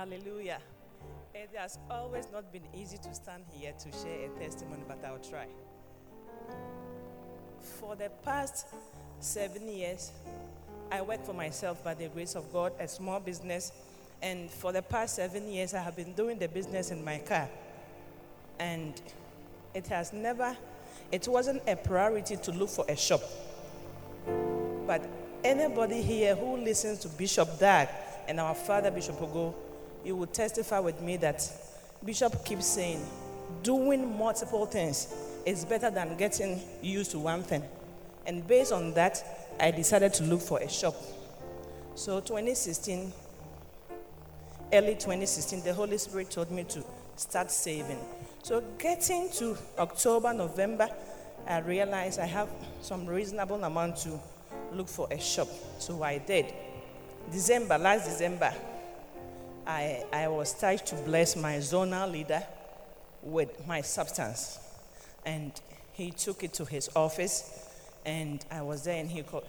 Hallelujah. It has always not been easy to stand here to share a testimony, but I'll try. For the past seven years, I work for myself by the grace of God, a small business. And for the past seven years, I have been doing the business in my car. And it has never, it wasn't a priority to look for a shop. But anybody here who listens to Bishop Dag and our father, Bishop Ogo, you will testify with me that Bishop keeps saying, doing multiple things is better than getting used to one thing. And based on that, I decided to look for a shop. So 2016, early 2016, the Holy Spirit told me to start saving. So getting to October, November, I realized I have some reasonable amount to look for a shop. So I did. December, last December, I, I was touched to bless my zonal leader with my substance. And he took it to his office, and I was there, and he called.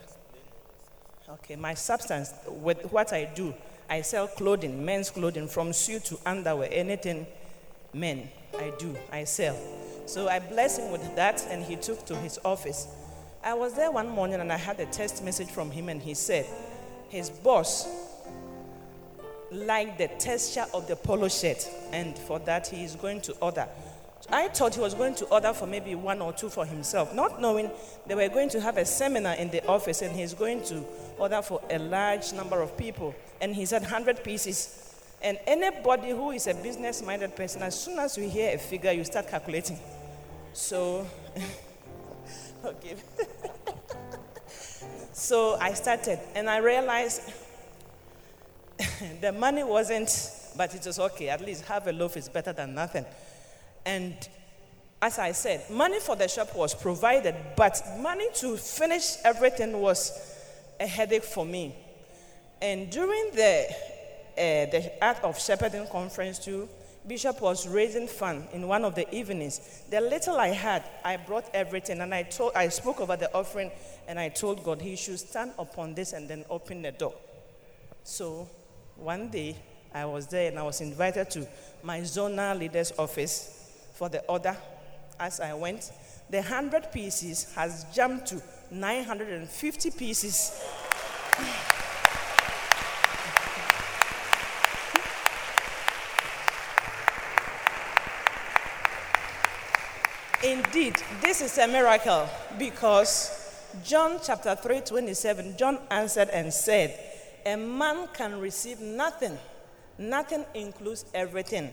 Okay, my substance, with what I do, I sell clothing, men's clothing, from suit to underwear, anything men, I do, I sell. So I blessed him with that, and he took to his office. I was there one morning, and I had a text message from him, and he said, his boss like the texture of the polo shirt, and for that he is going to order. I thought he was going to order for maybe one or two for himself, not knowing they were going to have a seminar in the office and he's going to order for a large number of people. And he said 100 pieces. And anybody who is a business minded person, as soon as you hear a figure, you start calculating. So, okay. so I started and I realized the money wasn't, but it was okay. At least have a loaf is better than nothing. And as I said, money for the shop was provided, but money to finish everything was a headache for me. And during the, uh, the Art of Shepherding conference, too, Bishop was raising funds in one of the evenings. The little I had, I brought everything, and I told, I spoke over the offering, and I told God He should stand upon this and then open the door. So one day, I was there and I was invited to my zonal leader's office for the order. As I went, the 100 pieces has jumped to 950 pieces. Indeed, this is a miracle because John chapter 3 27, John answered and said, a man can receive nothing. Nothing includes everything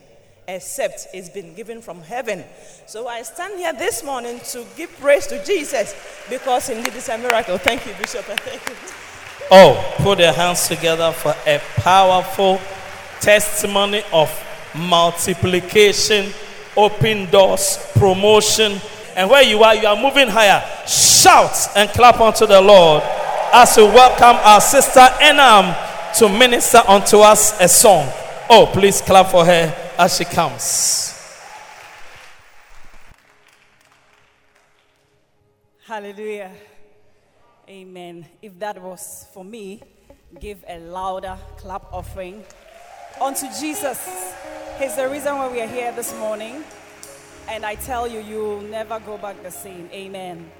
except it's been given from heaven. So I stand here this morning to give praise to Jesus because indeed it's a miracle. Thank you, Bishop. Thank you. Oh, put your hands together for a powerful testimony of multiplication, open doors, promotion. And where you are, you are moving higher. Shout and clap unto the Lord as we welcome our sister Enam to minister unto us a song. Oh, please clap for her as she comes. Hallelujah. Amen. If that was for me, give a louder clap offering unto Jesus. He's the reason why we are here this morning. And I tell you, you'll never go back the same. Amen.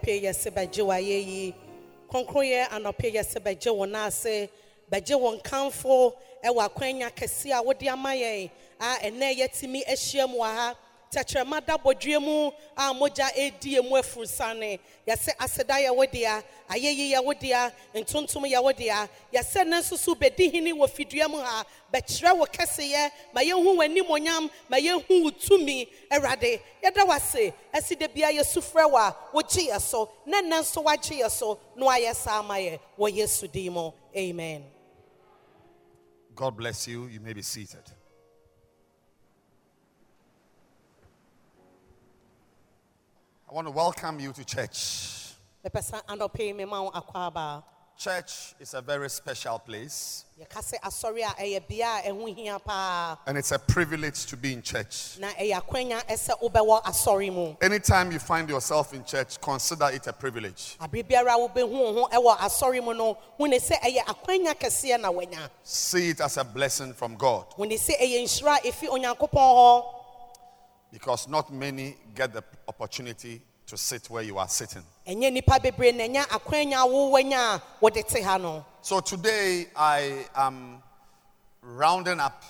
Anɔpɛ yɛ sɛ bɛgye wo ayɛ yi. Anɔpɛ yɛ sɛ bɛgye wo no ase bɛgye wo nkamfo ɛwɔ akwanya kɛse a wode ama yɛn a ɛnɛ yɛtumi ahyia mu wɔ ha tɛkyerɛma da bɔdwe mu a mogya ɛdi mu afurusane yɛsɛ aseda yɛ wo dea ayɛyi yɛ wo dea ntontom yɛ wo dea yɛsɛ ne nso so bɛdi hene wɔ fidua mu ha. Bɛkyerɛ wo kɛseyɛ ma yɛhu w'animonyam ma yɛhu wo tumi awurade yɛda wase ɛsi da bia yɛsu frɛ wɔ a wogye yɛ so. Na nnɛ nso woagye yɛ so na wayɛ saa ama yɛ. Wɔ yesu din mu. Amen. God bless you. You may be seated. I want to welcome you to church. mepɛ sɛ anɔpɛ yi mema wo akɔ aba Church is a very special place, yɛka sɛ asɔre a ɛyɛ bea a ɛho hia paa and it's a privilege to be in church. na ɛyɛ akwanya ɛsɛ wobɛwɔ asɔre mu. Anytime you find yourself in church, consider it a privilege. abere biara wobɛhu wo ho ɛwɔ asɔre mu no. Hu ne sɛ ɛyɛ akwanya kɛseɛ na wanya See it as a blessing from God because not many get the opportunity to sit where you are sitting. ɛnyɛ nnipa bebree na ɛnya akwanya a wowanya a wode te ha no So today I am rounding up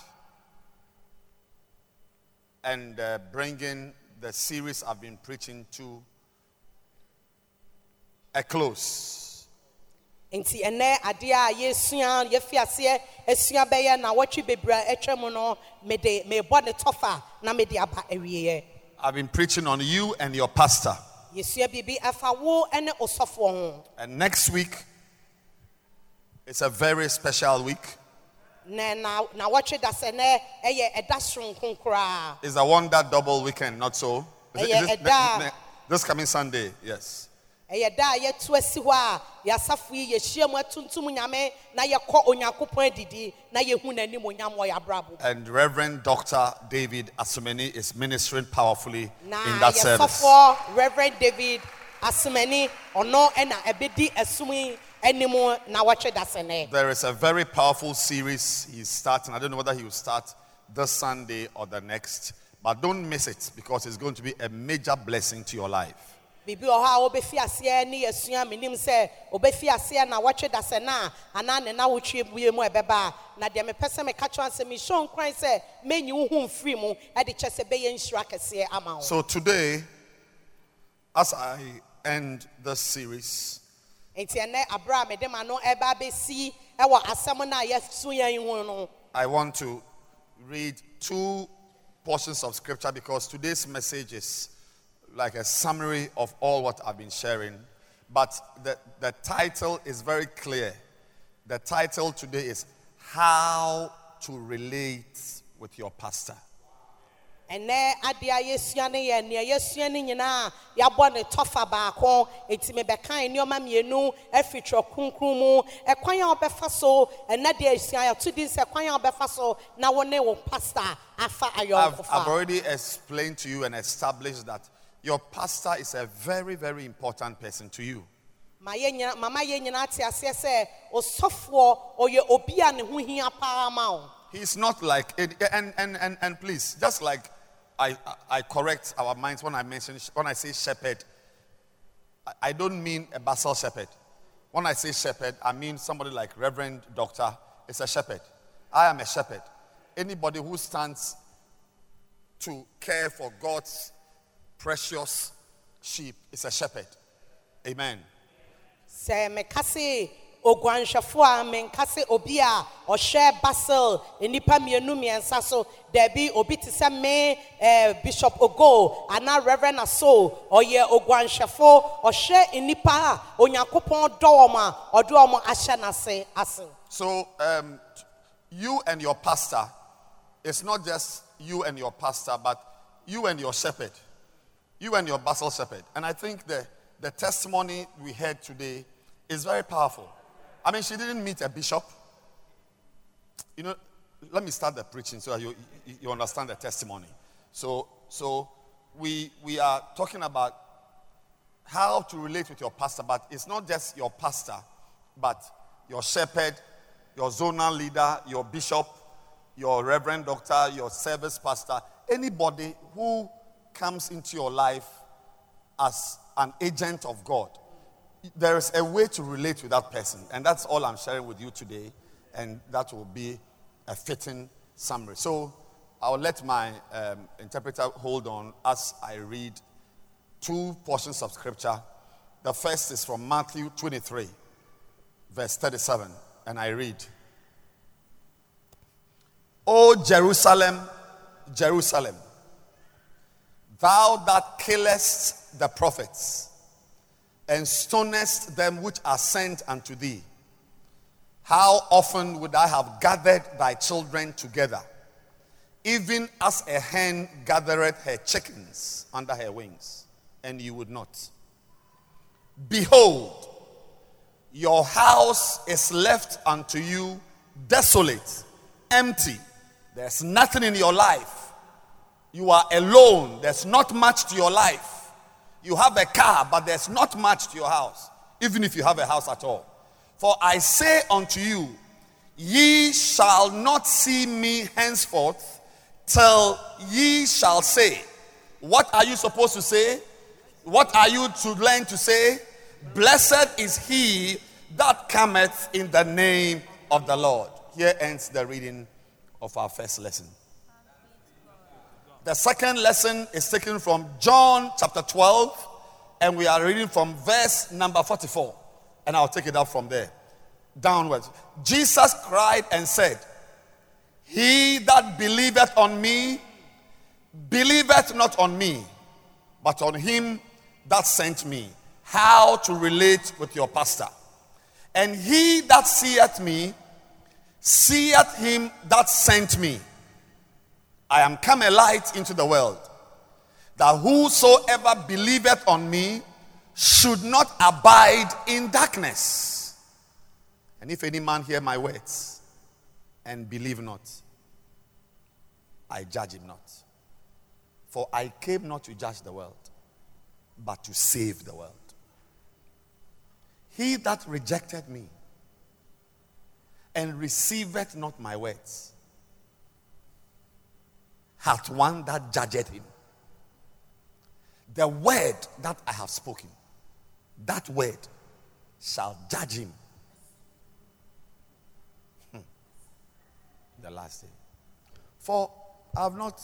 and uh, bringing the series I've been preaching to a close. Nti ɛnɛ adeɛ a yɛsua yɛfi aseɛ asua bɛyɛ na wɔtwe bebree mu no mede mebɔ ne tɔfa na mede aba awieɛ I've been preaching on you and your pastor. yɛsua ɛfa wo ne ɔsɔfoɔ ho And next week it's a very special week. na na na wɔtwe da sɛ nɛ ɛyɛ ɛda soronko koraa It's a wonder double weekend, not so? Is it- Yeah, it- ne- ne- this coming Sunday, yes. Ɛyɛ da a yɛto asi hɔ a yɛasafo yi yɛhyia mu atuntum nyame na yɛkɔ onyankopɔn adidi na yɛhu n'anim onyam wɔ yɛabrabɔ. And Reverend Dr. David Asumeni is ministering powerfully na in that service. yɛsɔfoɔ reverend david asomani ɔno ɛna ɛbɛdi asum yi anim na wɔtwe da There is a very powerful series he's starting. I don't know whether he will start this Sunday or the next, but don't miss it because it's going to be a major blessing to your life. Biribi wɔ hɔ a wobɛfi aseɛ ne yɛsua menim sɛ wobɛfi aseɛ na wɔtwe da sɛ no a anaa ne na wotwe bue mu ɛbɛba a na deɛ mepɛ sɛ meka kyerɛ sɛ mehyɛ nkran sɛ mɛnyi wo ho mfiri mu ɛde kyɛ sɛ bɛyɛ nhyira kɛseɛ ama wo So today, as I end this series, nti ɛnɛ aberɛ a mede ma no ɛba bɛsi ɛwɔ asɛm no a yɛso yɛn ho no. I want to read two portions of scripture because today's message is like a summary of all what I've been sharing. But the, the title is very clear. The title today is How to Relate with Your Pastor. ɛnɛ adeɛ a yɛsua no yɛ nea yɛsua no nyinaa yɛabɔ ne tɔfa baako enti mebɛkae nneɔma mmienu afiri twerɛ kronkron mu ɛkwan a wobɛfa so ɛnɛ deɛ asua yɛto din sɛ kwan a wobɛfa so na wo ne wo pastor afa I've, I've already explained to you and established that your pastor is a very, very important person to you. ma yɛ nyina mama yɛ nyinaa te aseɛ sɛ ɔsɔfoɔ ɔyɛ obi a ne ho hia paa ma not like, and, and, and, and please, just like I, I correct our minds when I mention, when I say shepherd, I- I don't mean a basal shepherd. When I say shepherd, I mean somebody like Reverend Doctor is a shepherd. I am a shepherd. Anybody who stands to care for God's precious sheep is a shepherd. Amen. sɛ meka se oguanhwɛfoɔ a menka se obi a ɔhyɛ basil nnipa mmienu mmiɛnsa so daabi obi te sɛ me eh, bishop ogo anaa reverend aso ɔyɛ oguanhwɛfo ɔhyɛ nnipa a onyankopɔn dɔ wɔn a ɔde wɔn ahyɛ n'ase ase So, um, you and your pastor, it's not just you and your pastor, but you and your shepherd, you and your basal shepherd. And I think the, the testimony we heard today is very powerful. I mean, she didn't meet a bishop. You know, let me start the preaching so you, you understand the testimony. So, so we, we are talking about how to relate with your pastor, but it's not just your pastor, but your shepherd, your zonal leader, your bishop, your reverend doctor, your service pastor, anybody who comes into your life as an agent of God, there is a way to relate with that person. And that's all I'm sharing with you today. And that will be a fitting summary. So I'll let my um, interpreter hold on as I read two portions of scripture. The first is from Matthew 23, verse 37. And I read O Jerusalem, Jerusalem, thou that killest the prophets and stonest them which are sent unto thee. How often would I have gathered thy children together, even as a hen gathereth her chickens under her wings, and you would not? Behold, your house is left unto you desolate, empty. There's nothing in your life. You are alone. There's not much to your life. You have a car, but there's not much to your house, even if you have a house at all. For I say unto you, ye shall not see me henceforth till ye shall say. What are you supposed to say? What are you to learn to say? Blessed is he that cometh in the name of the Lord. Here ends the reading of our first lesson. The second lesson is taken from John chapter 12, and we are reading from verse number 44. And I'll take it up from there, downwards. Jesus cried and said, He that believeth on me, believeth not on me, but on him that sent me. How to relate with your pastor. And he that seeth me, seeth him that sent me. I am come a light into the world, that whosoever believeth on me should not abide in darkness. And if any man hear my words and believe not, I judge him not. For I came not to judge the world, but to save the world. He that rejected me and receiveth not my words hath one that judgeth him. The word that I have spoken, that word shall judge him. Hmm. The last day. For I have not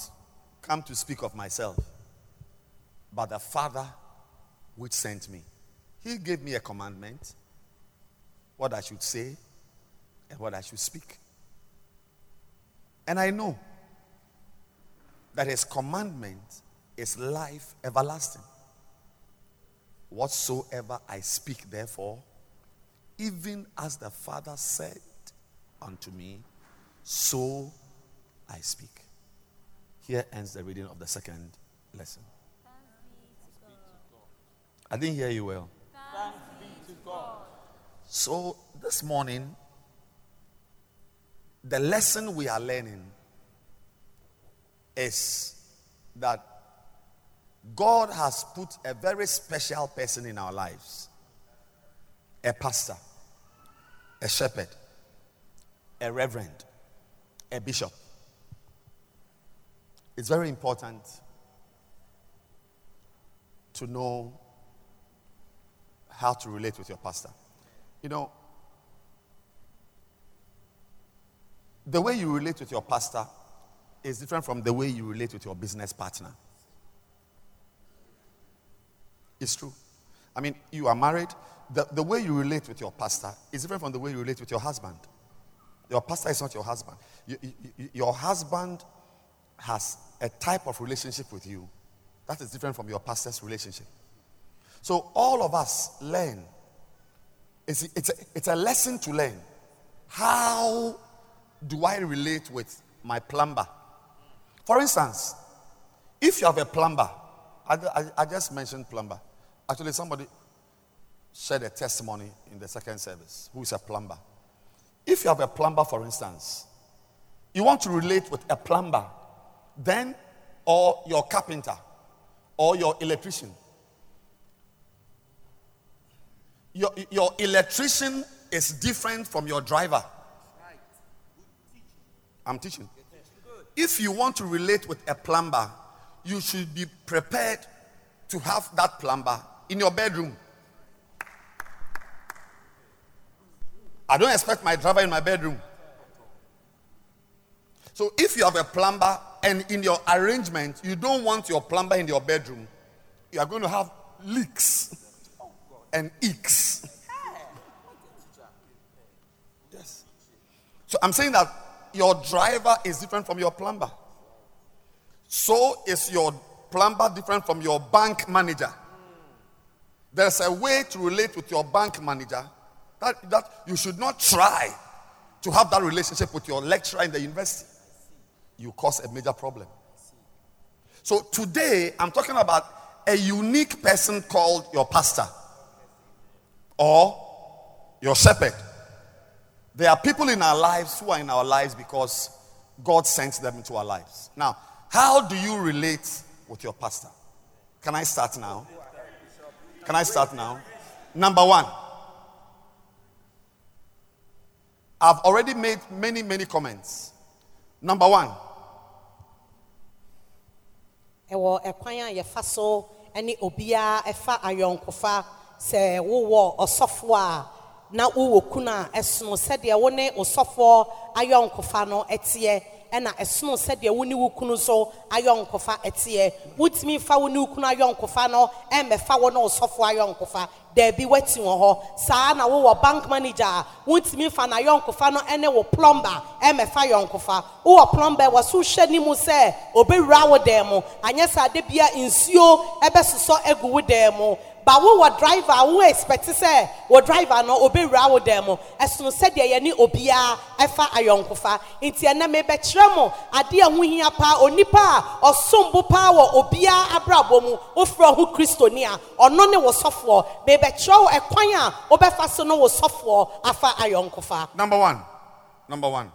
come to speak of myself, but the Father which sent me. He gave me a commandment, what I should say and what I should speak. And I know that his commandment is life everlasting. Whatsoever I speak, therefore, even as the Father said unto me, so I speak. Here ends the reading of the second lesson. I didn't hear you well. So, this morning, the lesson we are learning is that God has put a very special person in our lives a pastor, a shepherd, a reverend, a bishop. It's very important to know how to relate with your pastor. You know, the way you relate with your pastor is different from the way you relate with your business partner. It's true. I mean, you are married. The, the way you relate with your pastor is different from the way you relate with your husband. Your pastor is not your husband. You, you, your husband has a type of relationship with you that is different from your pastor's relationship. So, all of us learn. It's, it's, a, it's a lesson to learn. How do I relate with my plumber? For instance, if you have a plumber, I, I, I just mentioned plumber. Actually, somebody shared a testimony in the second service who is a plumber. If you have a plumber, for instance, you want to relate with a plumber, then, or your carpenter, or your electrician. Your, your electrician is different from your driver. I'm teaching. If you want to relate with a plumber, you should be prepared to have that plumber in your bedroom. I don't expect my driver in my bedroom. So if you have a plumber and in your arrangement you don't want your plumber in your bedroom, you are going to have leaks and eeks. Yes. So I'm saying that your driver is different from your plumber. So is your plumber different from your bank manager. There's a way to relate with your bank manager that, that you should not try to have that relationship with your lecturer in the university. You cause a major problem. So today, I'm talking about a unique person called your pastor or your shepherd. There are people in our lives who are in our lives because God sent them into our lives. Now, how do you relate with your pastor? Can I start now? Can I start now? Number one, I've already made many, many comments. Number one, na wowɔ kunu a ɛsono sɛdeɛ wo ne ɔsɔfoɔ ayɔnkofa no ɛteɛ ɛna ɛsono sɛdeɛ wo ne wo kunu so ayɔnkofa ɛteɛ. Wotumi fa wo ne wo kunu ayɔnkofa no ɛmmɛfa wo ne ɔsɔfoɔ ayɔnkofa. Daabi wati wɔ hɔ. Saa na wowɔ bank manager a wontumi fa na yɔnkofa no ɛne wo plumber ɛmmɛfa yɔnkofa wowɔ plumber wɔ so hwɛ ne mu sɛ obɛwura wo dan anyɛ sɛ ade bia nsuo ɛbɛsosɔ agu wo dan ba wowɔ driver a wo expect sɛ wo driver no obɛwura wo dan mu ɛsono sɛdeɛ yɛne obiara ɛfa ayɔnkofa nti ɛnɛ mebɛkyerɛ mo adeɛ ho hia paa onipa a ɔsom bo paa wɔ obiara abrabɔ mu wofrɛ ho kristoni a ɔno ne wo sɔfoɔ mebɛkyerɛ wo ɛkwan a wobɛfa so no wo sɔfoɔ afa ayɔnkofa number one, number one.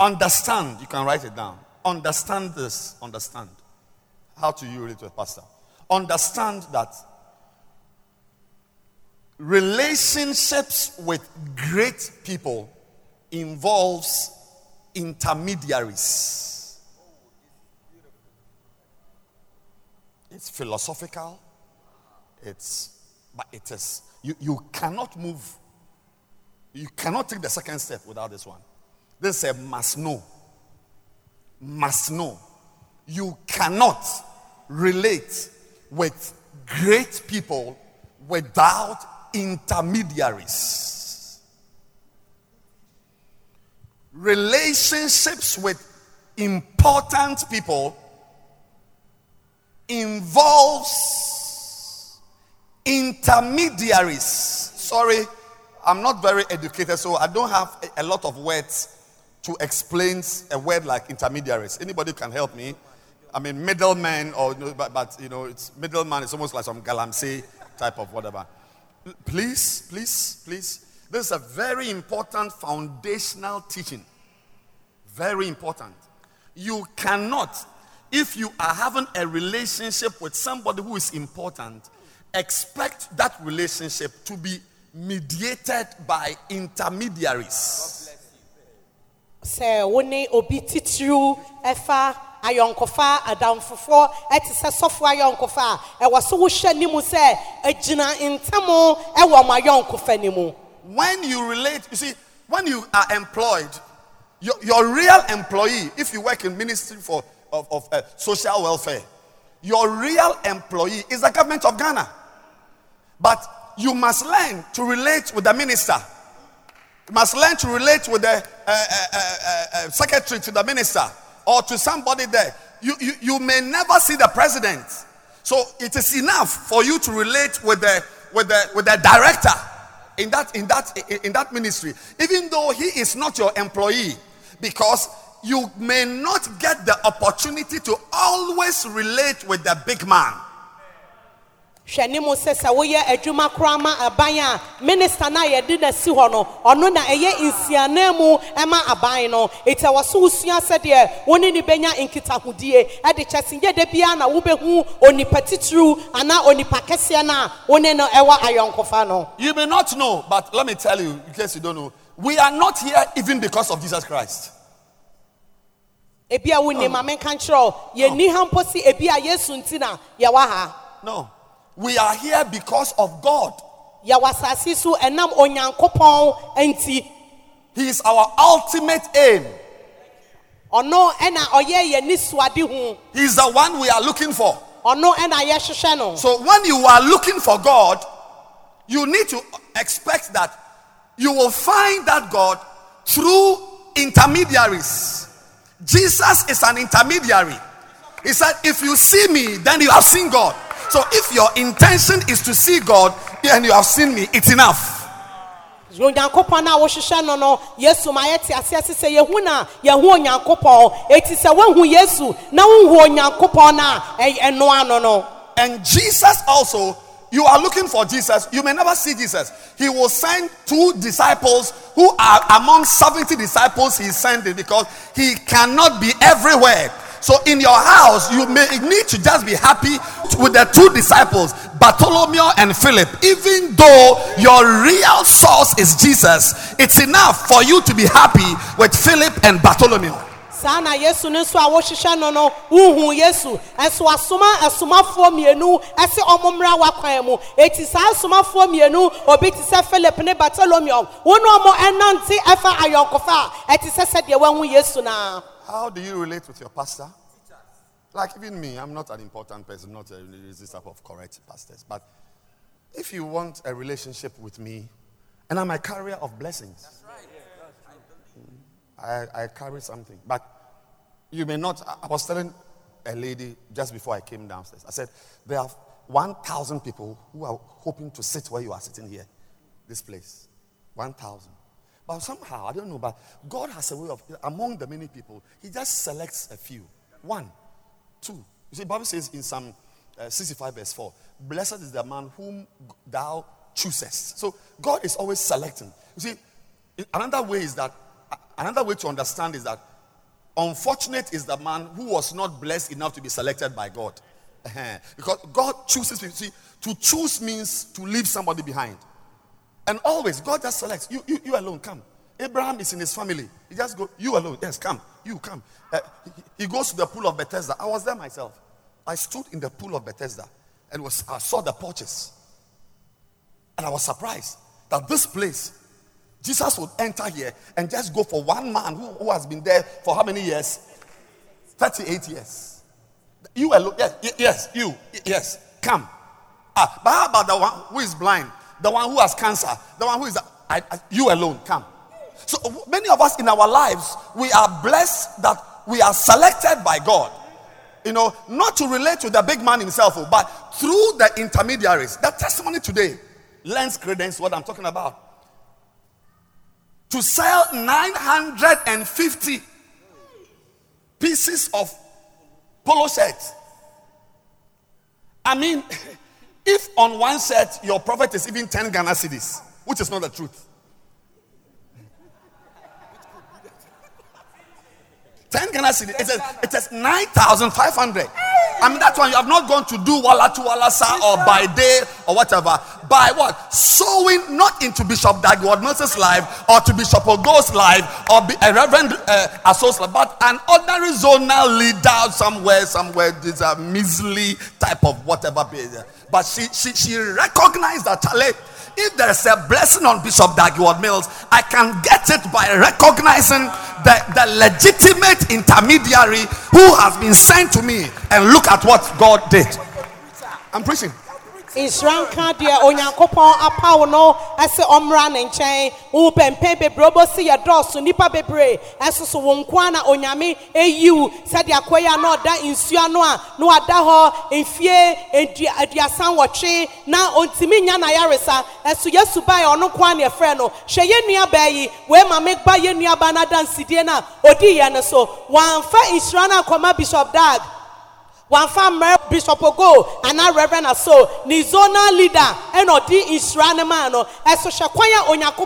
Understand, you can write it down. Understand this, understand. How to you relate to a pastor? Understand that relationships with great people involves intermediaries. It's philosophical. It's but it is you, you cannot move. You cannot take the second step without this one. This is a must know. Must know. You cannot relate with great people without intermediaries. Relationships with important people involves intermediaries. Sorry, I'm not very educated, so I don't have a, lot of words to explain a word like intermediaries. Anybody can help me? I mean, middleman, or but, but you know, it's middleman. It's almost like some galamsey type of whatever. Please, please, please. This is a very important foundational teaching. Very important. You cannot, if you are having a relationship with somebody who is important, expect that relationship to be mediated by intermediaries. Sɛ wo ne obi titiriw ɛfa ayɔnkofa adamfofoɔ ɛte sɛ sɔfo ayɔnkofa a ɛwɔ so wohyɛ ne mu sɛ agyina ntam ɛwɔ mo ayɔnkofa ne mu When you relate, you see, when you are employed, your, your real employee, if you work in ministry for of, of uh, social welfare, your real employee is the government of Ghana. But you must learn to relate with the minister. You must learn to relate with the uh, uh, uh, uh, secretary to the minister or to somebody there. You, you, you may never see the president. So it is enough for you to relate with the, with the, with the director in that, in, that, in that ministry, even though he is not your employee, because you may not get the opportunity to always relate with the big man. Hwɛ ne mu sɛ sɛ woyɛ adwuma koraa ma aban a minista no a yɛde no si hɔ no ɔno na ɛyɛ nsianan mu ma aban no. Ɛti ɛwɔ so wosua sɛdeɛ wo ne ne bɛnya nkitahodie. Ɛde kyɛ se nyɛ da biara na wobɛhu onipa titiriw anaa onipa kɛseɛ no a wo ne no ɛwɔ ayɔnkofa no. You may not know, but let me tell you, in case you don't know, we are not here even because of Jesus Christ. ebi a wonim ma menka nkyerɛ yɛnni ha mpo si ebi a yesu nti na yɛwɔ ha. No. We are here because of God. yɛwɔ so ɛnam onyankopɔn nti He is our ultimate aim. ɔno ɛna ɔyɛ yɛni suade ho He is the one we are looking for. ɔno ɛna yɛhwehwɛ no So when you are looking for God, you need to expect that you will find that God through intermediaries. Jesus is an intermediary. He said, If you see me, then you have seen God. So if your intention is to see God and you have seen me, it's enough. onyankopɔn a wohwehwɛ no no yesu ma yɛte aseɛ se sɛ yɛhu na yɛhu onyankopɔn eti sɛ woahu yesu na wohu onyankopɔn no a ɛy- no And Jesus also, you are looking for Jesus, you may never see Jesus. He will send two disciples who are among 70 disciples he sent it because he cannot be everywhere. So in your house, you may need to just be happy with the two disciples, Bartholomew and Philip. Even though your real source is Jesus, it's enough for you to be happy with Philip and Bartholomew. saa na yesu no nso a wohwehwɛ no no wohu yesu. Ɛnso wasoma asomafoɔ mmienu ɛsɛ ɔmo mmra wakwan mu. Eti saa asomafoɔ mmienu obi te sɛ philip ne bartolomeo wɔn a ɔmo ɛnante ɛfa ayɔnkofa. A ɛte sɛ sɛdeɛ wahu yesu naa How do you relate with your pastor? Like even me, I'm not an important person, not a, this type of correct pastors. But if you want a relationship with me, and I'm a carrier of blessings, I, I carry something. But you may not. I- I was telling a lady just before I came downstairs. I said there are 1,000 people who are hoping to sit where you are sitting here, this place. 1,000. But somehow, I don't know, but God has a way of, among the many people, He just selects a few. One, two. You see, Bible says in Psalm uh, 65, verse 4, Blessed is the man whom thou choosest. So God is always selecting. You see, another way is that, another way to understand is that unfortunate is the man who was not blessed enough to be selected by God. Because God chooses people. See, to choose means to leave somebody behind. And always, God just selects you, you, you alone. Come. Abraham is in his family. He just go, you alone. Yes, come. You come. Uh, he, he goes to the pool of Bethesda. I was there myself. I stood in the pool of Bethesda and was I saw the porches. And I was surprised that this place, Jesus would enter here and just go for one man who, who has been there for how many years? 38 years. You alone. Yes, yes, you. Yes, come. Ah, but how about the one who is blind? The one who has cancer? The one who is. I, I- you alone, come. So many of us in our lives, we are blessed that we are selected by God. You know, not to relate to the big man himself, oh, but through the intermediaries. That testimony today lends credence what I'm talking about. To sell 950 pieces of polo shirts. I mean, if on one set your profit is even 10 Ghana cedis, which is not the truth. 10 Ghana it says, it says 9,500. I mean, that one you have not gone to do walla to walla sa or by day or whatever. By what? Sowing not into Bishop Dag Heward-Mills' life or to Bishop Ogo's life or be a Reverend uh, Asos but an ordinary zonal leader somewhere, somewhere, this a measly type of whatever. But she, she, she recognized that, if there is a blessing on Bishop Dag Heward-Mills, I can get it by recognizing the, the legitimate intermediary who has been sent to me. And look at what God did. I'm preaching. Nhyira nka deɛ onyankopɔn apaw no ɛsɛ ɔmmra ne nkyɛn wo pɛmpɛn bebree wobɛsi yɛ dɔɔso nnipa bebree ɛso so wo nko na onyame ɛyiw sɛdeɛ akɔ yi a na ɔda nsuo ano a na wada hɔ mfie adua- aduasa nwɔtwe na ɔntumi nya n'ayaresa ɛso yesu bae ɔno nko a ne ɛfrɛ no. Hwɛ yɛ nuabaa yi wei ma megba yɛ nuabaa no ada nsidie no a ɔdii yɛ no so. Wɔamfa nhyira no akɔma bishop dag wàmfa mmerɛ bishop ogo anaa reverend aso ne zonal leader ɛna ɔde nhyira no maa no ɛso hwɛ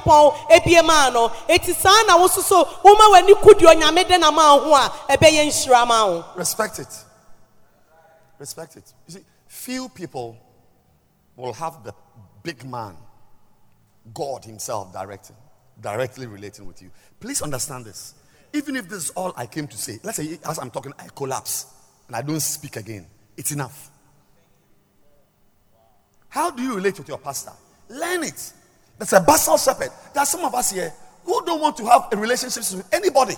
kwan ebie maa no eti saa na woso so woma w'ani ku deɛ onyame de maa maa Respect it. Respect it. You see, few people will have the big man, God Himself, directing, directly relating with you. Please understand this. even if this is all I came to say, let's say as I'm talking, I collapse and I don't speak again, it's enough. How do you relate with your pastor? Learn it. There's a basal shepherd. There are some of us here who don't want to have a relationship with anybody.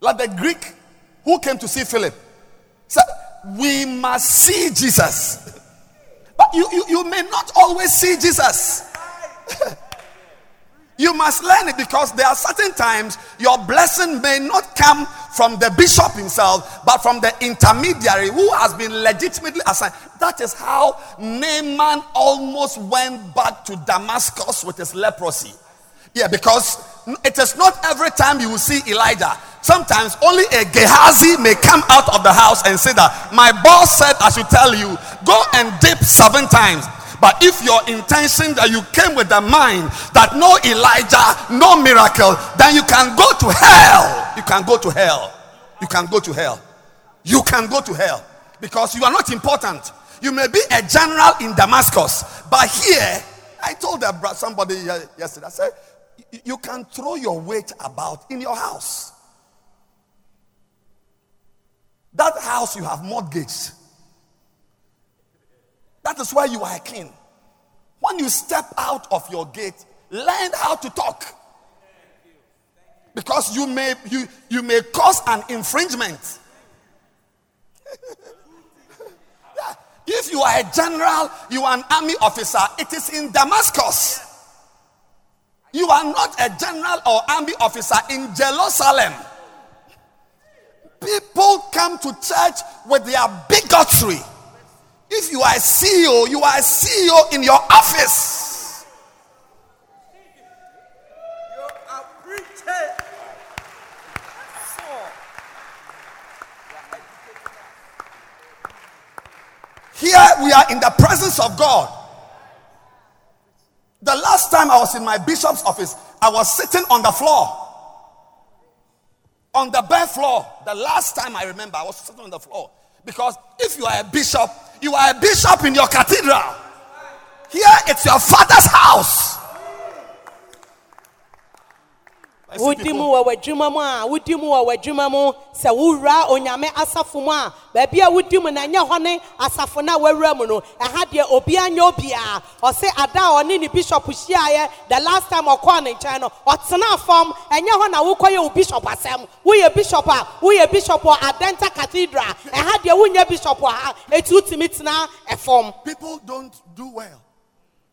Like the Greek who came to see Philip said, We must see Jesus. But you, you, you may not always see Jesus. you must learn it because there are certain times your blessing may not come from the bishop himself, but from the intermediary who has been legitimately assigned. That is how Naaman almost went back to Damascus with his leprosy. Yeah, because it is not every time you will see Elijah. Sometimes only a Gehazi may come out of the house and say that my boss said I should tell you, go and dip seven times. But if your intention that you came with the mind that no Elijah, no miracle, then you can go to hell. You can go to hell. You can go to hell. You can go to hell because you are not important. You may be a general in Damascus, but here, I told somebody yesterday, I said, you can throw your weight about in your house. That house you have mortgaged. That is why you are a king. When you step out of your gate, learn how to talk. Because you may you, you may cause an infringement. yeah. If you are a general, you are an army officer, it is in Damascus. You are not a general or army officer in Jerusalem. People come to church with their bigotry. If you are a CEO, you are a CEO in your office. Here we are in the presence of God. The last time I was in my bishop's office, I was sitting on the floor. On the bare floor. The last time I remember, I was sitting on the floor. Because if you are a bishop, you are a bishop in your cathedral. Here it's your father's house. Wodi mu wɔ w'adwuma mu a wodi mu wɔ w'adwuma mu sɛ wowura onyame asafo mu a baabi a wodi mu na ɛnyɛ hɔ ne asafo no a wawura mu no ɛha deɛ obiara nyɛ ɔse ada a ɔne ne bishop hyiaeɛ the last time ɔkɔɔ ne nkyɛn no ɔtena fam ɛnyɛ hɔ na wokɔyɛ wo bishop asɛm. Woyɛ bishop a woyɛ bishop wɔ adenta cathedral. Ɛha deɛ wonyɛ bishop wɔ ha ɛti wotumi tena ɛfam. People don't do well.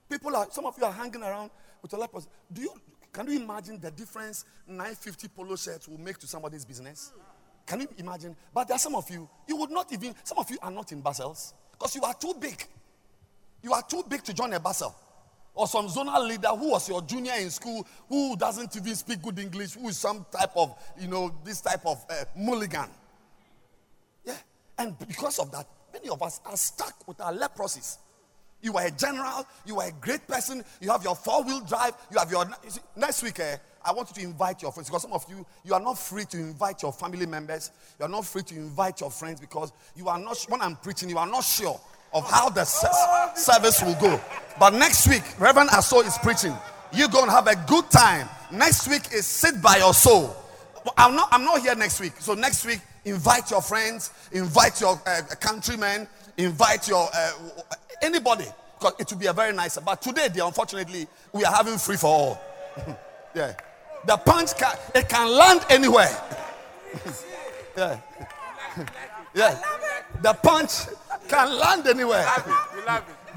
People are some of you are hanging around with a leprosy. Do you can you imagine the difference 950 polo shirts will make to somebody's business? Can you imagine? But there are some of you, you would not even, some of you are not in Basels because you are too big. You are too big to join a Basel. Or some zonal leader who was your junior in school who doesn't even speak good English, who is some type of, you know, this type of uh, mulligan. Yeah. And because of that, many of us are stuck with our leprosies. You are a general. You are a great person. You have your four wheel drive. You have your. You see, next week, eh, I want you to invite your friends because some of you, you are not free to invite your family members. You are not free to invite your friends because you are not, when I'm preaching, you are not sure of how the service will go. But next week, Reverend Aso is preaching. You're going to have a good time. Next week is sit by your soul. I'm not, I'm not here next week. So next week, invite your friends, invite your uh, countrymen, invite your uh, anybody. Because it will be a very nice. But today, dear, unfortunately, we are having free for all. yeah. The punch can it can land anywhere. yeah. yeah. The punch can land anywhere.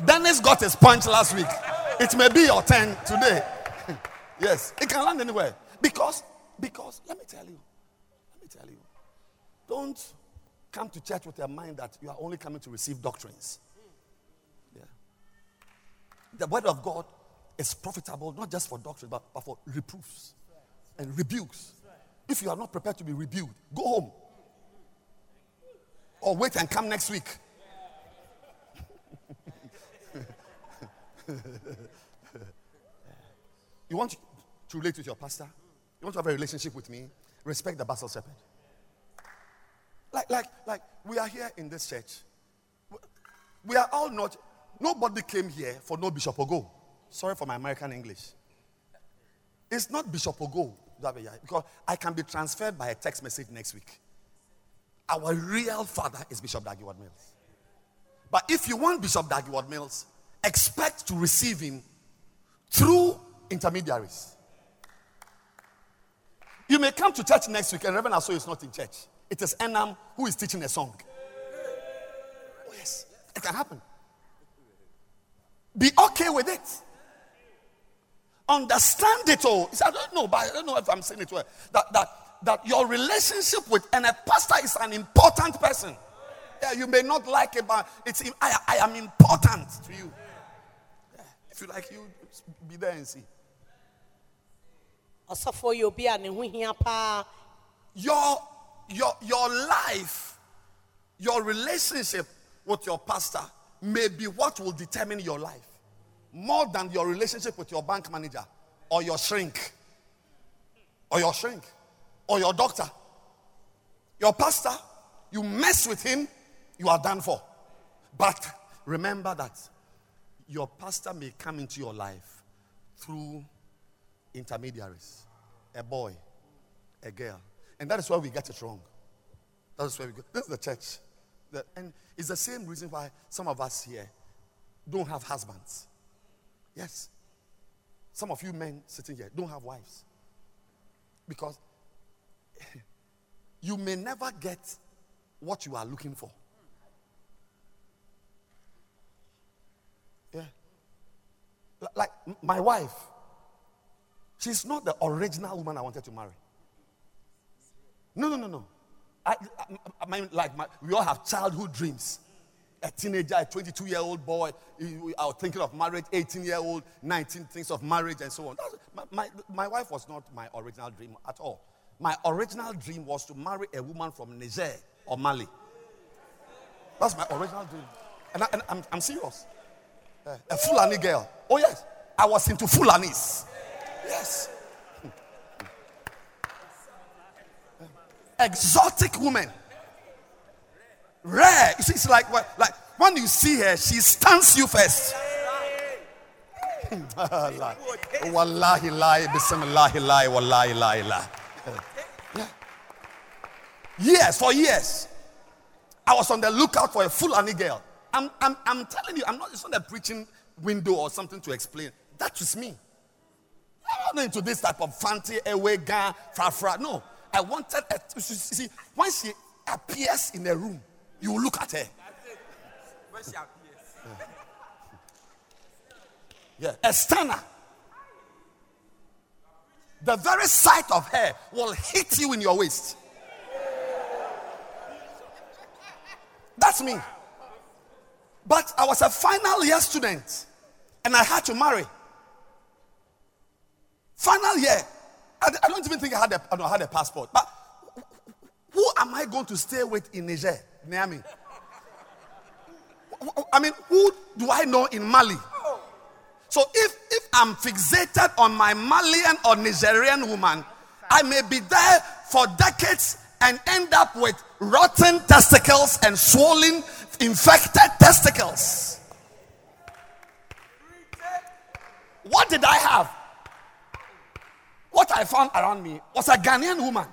Dennis got his punch last week. It may be your turn today. yes, it can land anywhere. Because, because, let me tell you, let me tell you, don't come to church with a mind that you are only coming to receive doctrines. Yeah. The word of God is profitable not just for doctrine, but, but for reproofs and rebukes. If you are not prepared to be rebuked, go home. Or wait and come next week. you want to relate with your pastor? You want to have a relationship with me? Respect the Basel Shepherd. Like, like, like we are here in this church. We are all not Nobody came here for no Bishop Ogo. Sorry for my American English. It's not Bishop Ogo Because I can be transferred by a text message next week. Our real father is Bishop Dag Heward-Mills. But if you want Bishop Dag Heward-Mills, expect to receive him through intermediaries. You may come to church next week and Reverend Aso is not in church. It is Enam who is teaching a song. Oh, yes, it can happen. Be okay with it. Understand it all. I don't know, but I don't know if I'm saying it well. That, that, that your relationship with and a pastor is an important person. Yeah, you may not like it, but it's I, I am important to you. Yeah, if you like, you be there and see. Your your your life, your relationship with your pastor may be what will determine your life more than your relationship with your bank manager or your shrink or your shrink or your doctor. Your pastor, you mess with him, you are done for. But remember that your pastor may come into your life through intermediaries a boy, a girl. And that is why we get it wrong. That is where we go. This is the church. And it's the same reason why some of us here don't have husbands. Yes. Some of you men sitting here don't have wives. Because you may never get what you are looking for. Yeah. Like my wife, she's not the original woman I wanted to marry. No, no, no, no. I, I, I mean, like, my, we all have childhood dreams. A teenager, a 22 year old boy, I was thinking of marriage, 18 year old, 19 things of marriage, and so on. My, my, my wife was not my original dream at all. My original dream was to marry a woman from Niger or Mali. That's my original dream. And, I, am I'm serious. Uh, a Fulani girl. Oh, yes. I was into Fulanis. Yes. Exotic woman. Rare. You see, it's like, what? like when you see her, she stuns you first. Wallahi lie, bismillahi lie, wallahi lie, lie. Years, for years. I was on the lookout for a Fulani girl. I'm, I'm, I'm telling you, I'm not, it's not a preaching window or something to explain. That was me. I'm not into this type of fancy, away, ga, fra, fra. No. I wanted, a, see, when she appears in a room, you will look at her. When she appears. Yeah. A stunner. The very sight of her will hit you in your waist. That's me. But I was a final year student and I had to marry. Final year. I, I don't even think I had, a, I, had a passport. But who am I going to stay with in Niger, Niamey? I mean, who do I know in Mali? So if, if I'm fixated on my Malian or Nigerian woman, I may be there for decades and end up with rotten testicles and swollen, infected testicles. What did I have? What I found around me was a Ghanaian woman.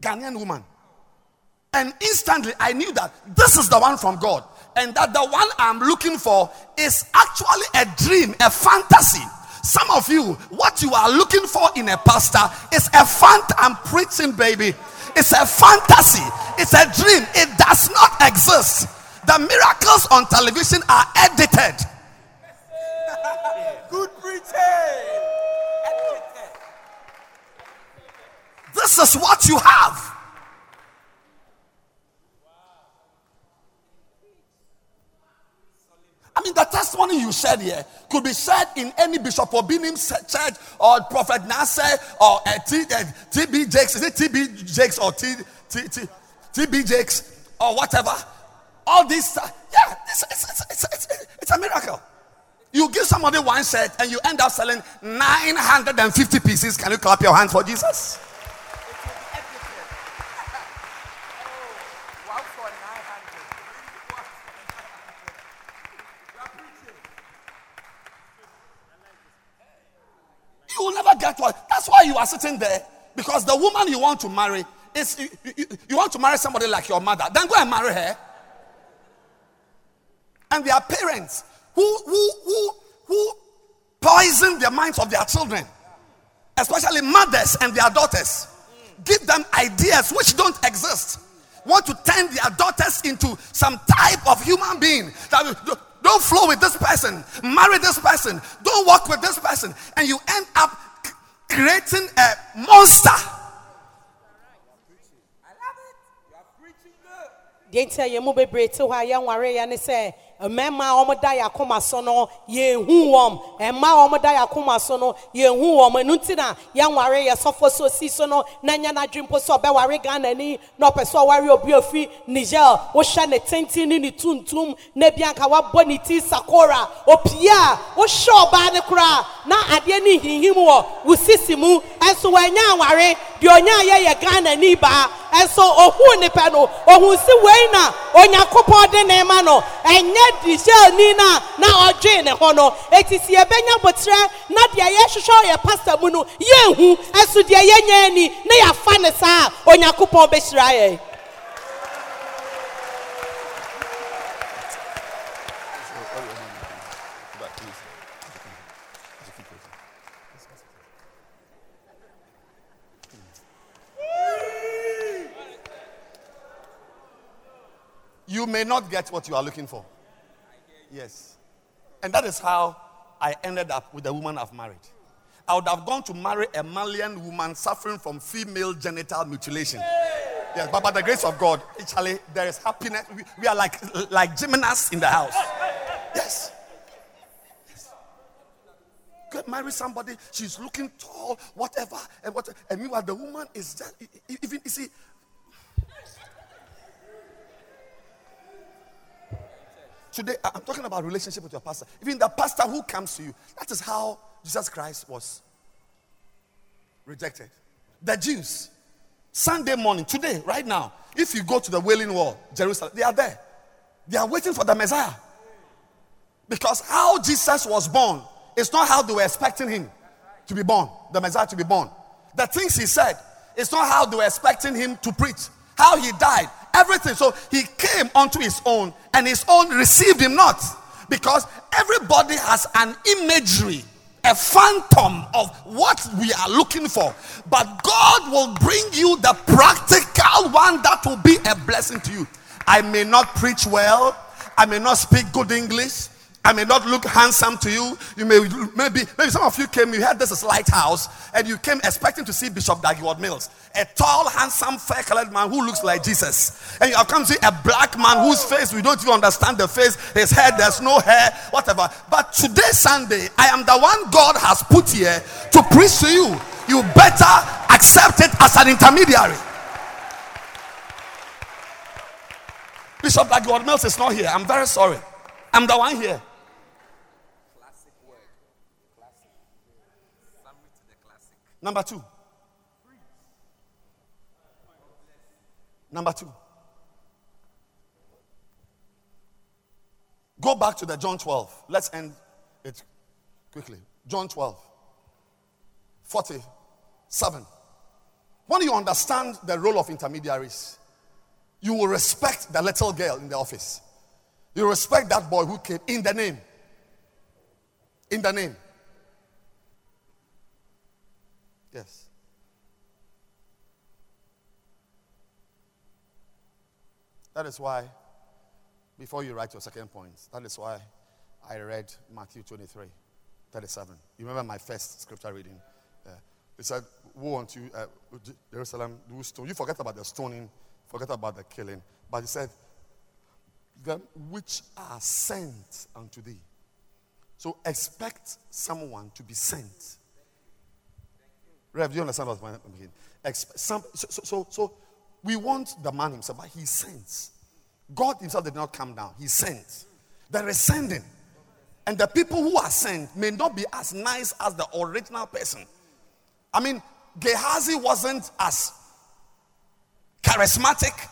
Ghanaian woman. And instantly I knew that this is the one from God. And that the one I'm looking for is actually a dream, a fantasy. Some of you, what you are looking for in a pastor is a fant. I'm preaching, baby. It's a fantasy. It's a dream. It does not exist. The miracles on television are edited. Good preaching. This is what you have. I mean, the testimony you shared here could be shared in any Bishop Obinim church or Prophet Nasser or uh, uh, TB Jakes. Is it TB Jakes or TB Jakes or whatever? All this, uh, yeah, it's, it's, it's, it's, it's a miracle. You give somebody one shirt and you end up selling 950 pieces. Can you clap your hands for Jesus? Get what? That's why you are sitting there. Because the woman you want to marry is you, you, you want to marry somebody like your mother. Then go and marry her. And their parents who who who who poison the minds of their children, especially mothers and their daughters. Give them ideas which don't exist. Want to turn their daughters into some type of human being that don't flow with this person, marry this person, don't work with this person, and you end up creating a monster. deɛ nti a yɛn mu bebree te yɛ mmarima a wɔn da yɛ akoma so no yɛnhu wɔn. Mmaa a wɔn da yɛ akoma so no yɛnhu wɔn. Ɛnu ti na yɛnware yɛ sɔfo so si so no na n'adwene mpo sɛ ɔbɛware ghana ni na ɔpɛ sɛ ɔware obi ofi niger. Wohyɛ ne tenten ne ne tuntum na ebi anka wabɔ ne ti sakora. Opie wohyɛ ɔbaa ne koraa na adeɛ ne hinhim wɔ wo sisi mu. Ɛnso wɔanya aware deɛ ɔnya ayɛ yɛ ghana ni baa. Ɛnso ohun nipa no ohun si wei na onyankopɔn de ne ma no ɛnyɛ dihyɛ ni na na ɔdwe ne ho no eti si ebenya botrɛ na deɛ yɛhwehwɛ yɛ pastor mu no yɛnhu ɛnso deɛ yɛnya ni na yɛafa ne saa onyankopɔn bɛhyira yɛn. You may not get what you are looking for. Yes. And that is how I ended up with the woman I've married. I would have gone to marry a Malian woman suffering from female genital mutilation. Yes, but by the grace of God, actually, there is happiness. We, we are like, like gymnasts in the house. Yes. yes. Go marry somebody, she's looking tall, whatever, and what, and meanwhile, the woman is just, even, you see, Today, I'm talking about relationship with your pastor. Even the pastor who comes to you, that is how Jesus Christ was rejected. The Jews, Sunday morning, today, right now, if you go to the Wailing Wall, Jerusalem, they are there. They are waiting for the Messiah. Because how Jesus was born is not how they were expecting him to be born, the Messiah to be born. The things he said is not how they were expecting him to preach, how he died, everything. So he came unto his own, and his own received him not. Because everybody has an imagery, a phantom of what we are looking for. But God will bring you the practical one that will be a blessing to you. I may not preach well, I may not speak good English. I may not look handsome to you. You may maybe maybe some of you came. You heard this is lighthouse, and you came expecting to see Bishop Dag Heward-Mills, a tall, handsome, fair-colored man who looks like Jesus. And you have come to see a black man whose face we don't even understand the face. His hair, there's no hair, whatever. But today, Sunday, I am the one God has put here to preach to you. You better accept it as an intermediary. Bishop Dag Heward-Mills is not here. I'm very sorry. I'm the one here. Number two. Number two. Go back to the John 12. Let's end it quickly. John 12. 47. When you understand the role of intermediaries, you will respect the little girl in the office. You respect that boy who came in the name. In the name. Yes. That is why, before you write your second point, that is why I read Matthew 23, 37. You remember my first scripture reading? Uh, it said, Woe unto you, uh, Jerusalem, do stone. You forget about the stoning, forget about the killing. But he said, Them which are sent unto thee. So expect someone to be sent. Rev, do you understand what I'm saying? So, so, so, so we want the man himself, but he sends. God himself did not come down, he sent. There is sending. And the people who are sent may not be as nice as the original person. I mean, Gehazi wasn't as charismatic.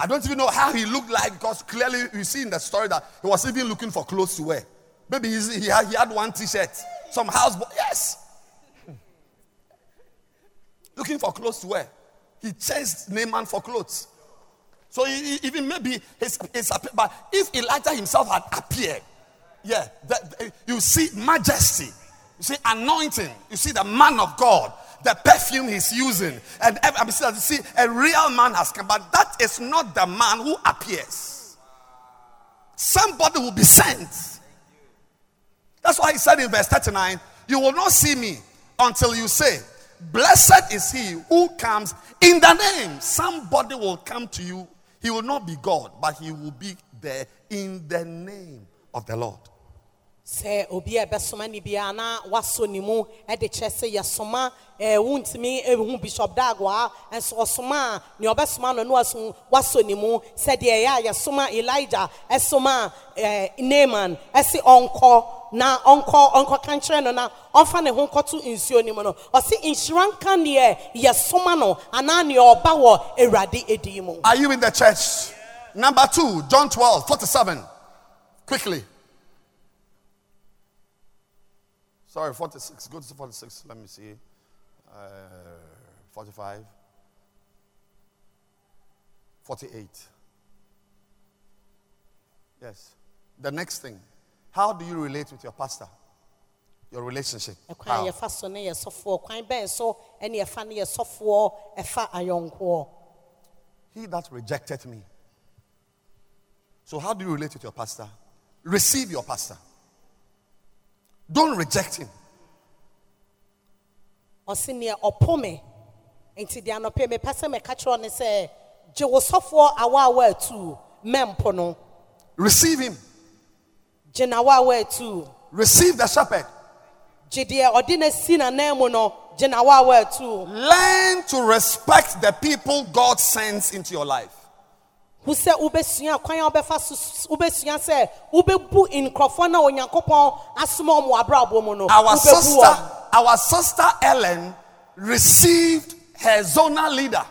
I don't even know how he looked like because clearly you see in the story that he was even looking for clothes to wear. Maybe he had, he had one t shirt, some house. Yes. Looking for clothes to wear. He chased Naaman for clothes. So he, he- even maybe his, his but if Elijah himself had appeared, yeah, that, you see majesty, you see anointing, you see the man of God, the perfume he's using, and I'm you see a real man has come, but that is not the man who appears. Somebody will be sent. That's why he said in verse 39, You will not see me until you say, Blessed is he who comes in the name. Somebody will come to you. He will not be God, but he will be there in the name of the Lord. Sɛ obi a ɛbɛsoma ne biara na wasɔ ne mu de kyerɛ sɛ yɛsoma ɛɛ wontumi ehu bishop dagwa nso ɔsoma a nea ɔbɛsoma no no waso wasɔ ne mu sɛdeɛ ɛyɛ a yɛsoma elijah ɛsoma ɛɛ naaman ɛsi ɔnkɔ na ɔnkɔ ɔnkɔ kankyerɛ no na ɔmfa ne ho nkɔto nsuo ne mu no ɔsi nhyira nka neɛ yɛsoma no anaa nea ɔba wɔ awurade edi mu. Are you in the church? Number two, John 12, 47. Quickly. Sorry, 46. Go to 46. Let me see. Uh, 45. 48. Yes. The next thing. How do you relate with your pastor? Your relationship. How? yɛfa so ne yɛ sɔfoɔ kwan bɛn so ɛne yɛfa ne yɛ sɔfoɔ ɛfa ayɔnkoɔ He that rejected me. So, how do you relate with your pastor? Receive your pastor. Don't reject him. ɔsi neɛ ɔpo me nti deɛ anɔpɛ mepɛ sɛ mɛka kyerɛ ne sɛ gye wo sɔfoɔ awaawa atu mɛmpo no Receive him. gye n'awaawa atu Receive the shepherd. gye deɛ ɔde ne si n'anan mu no gye n'awaawa atu Learn to respect the people God sends into your life. Wobɛsua kwan a wobɛfa so wobɛsua sɛ wobɛbu nkurɔfoɔ na onyankopɔn asoma ɔmo abrabɔ mu no Our wobɛbu wɔn. sister, our sister Ellen received her zonal leader.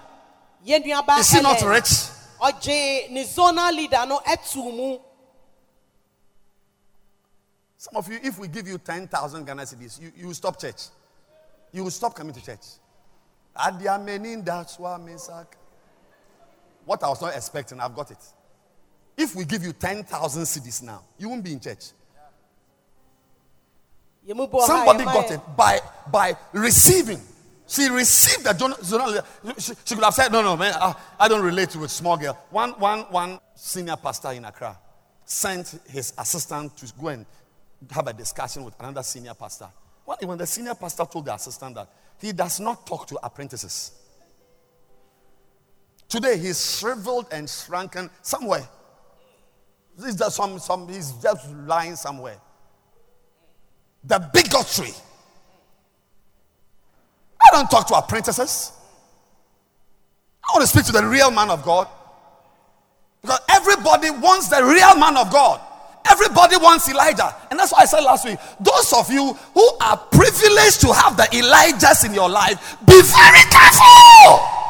yɛn nuaba Is she not Ellen, rich? ɔgye ne zonal leader no atu mu Some of you, if we give you 10,000 Ghana cedis, you, you will stop church. You will stop coming to church. Adiamenin, that's why Mesak. What I was not expecting, I've got it. If we give you 10,000 cedis now, you won't be in church. Yɛn mu bi wɔ ha, Somebody got it by, by receiving. She received the zonal. She, she could have said, No, no, man, I, I don't relate to a small girl. One, one, one senior pastor in Accra sent his assistant to go and have a discussion with another senior pastor. When the senior pastor told the assistant that he does not talk to apprentices, today he's shriveled and shrunken somewhere. He's just, some, some, he's just lying somewhere the bigotry. I don't talk to apprentices. I want to speak to the real man of God. Because everybody wants the real man of God. Everybody wants Elijah. And that's why I said last week those of you who are privileged to have the Elijahs in your life, be very careful.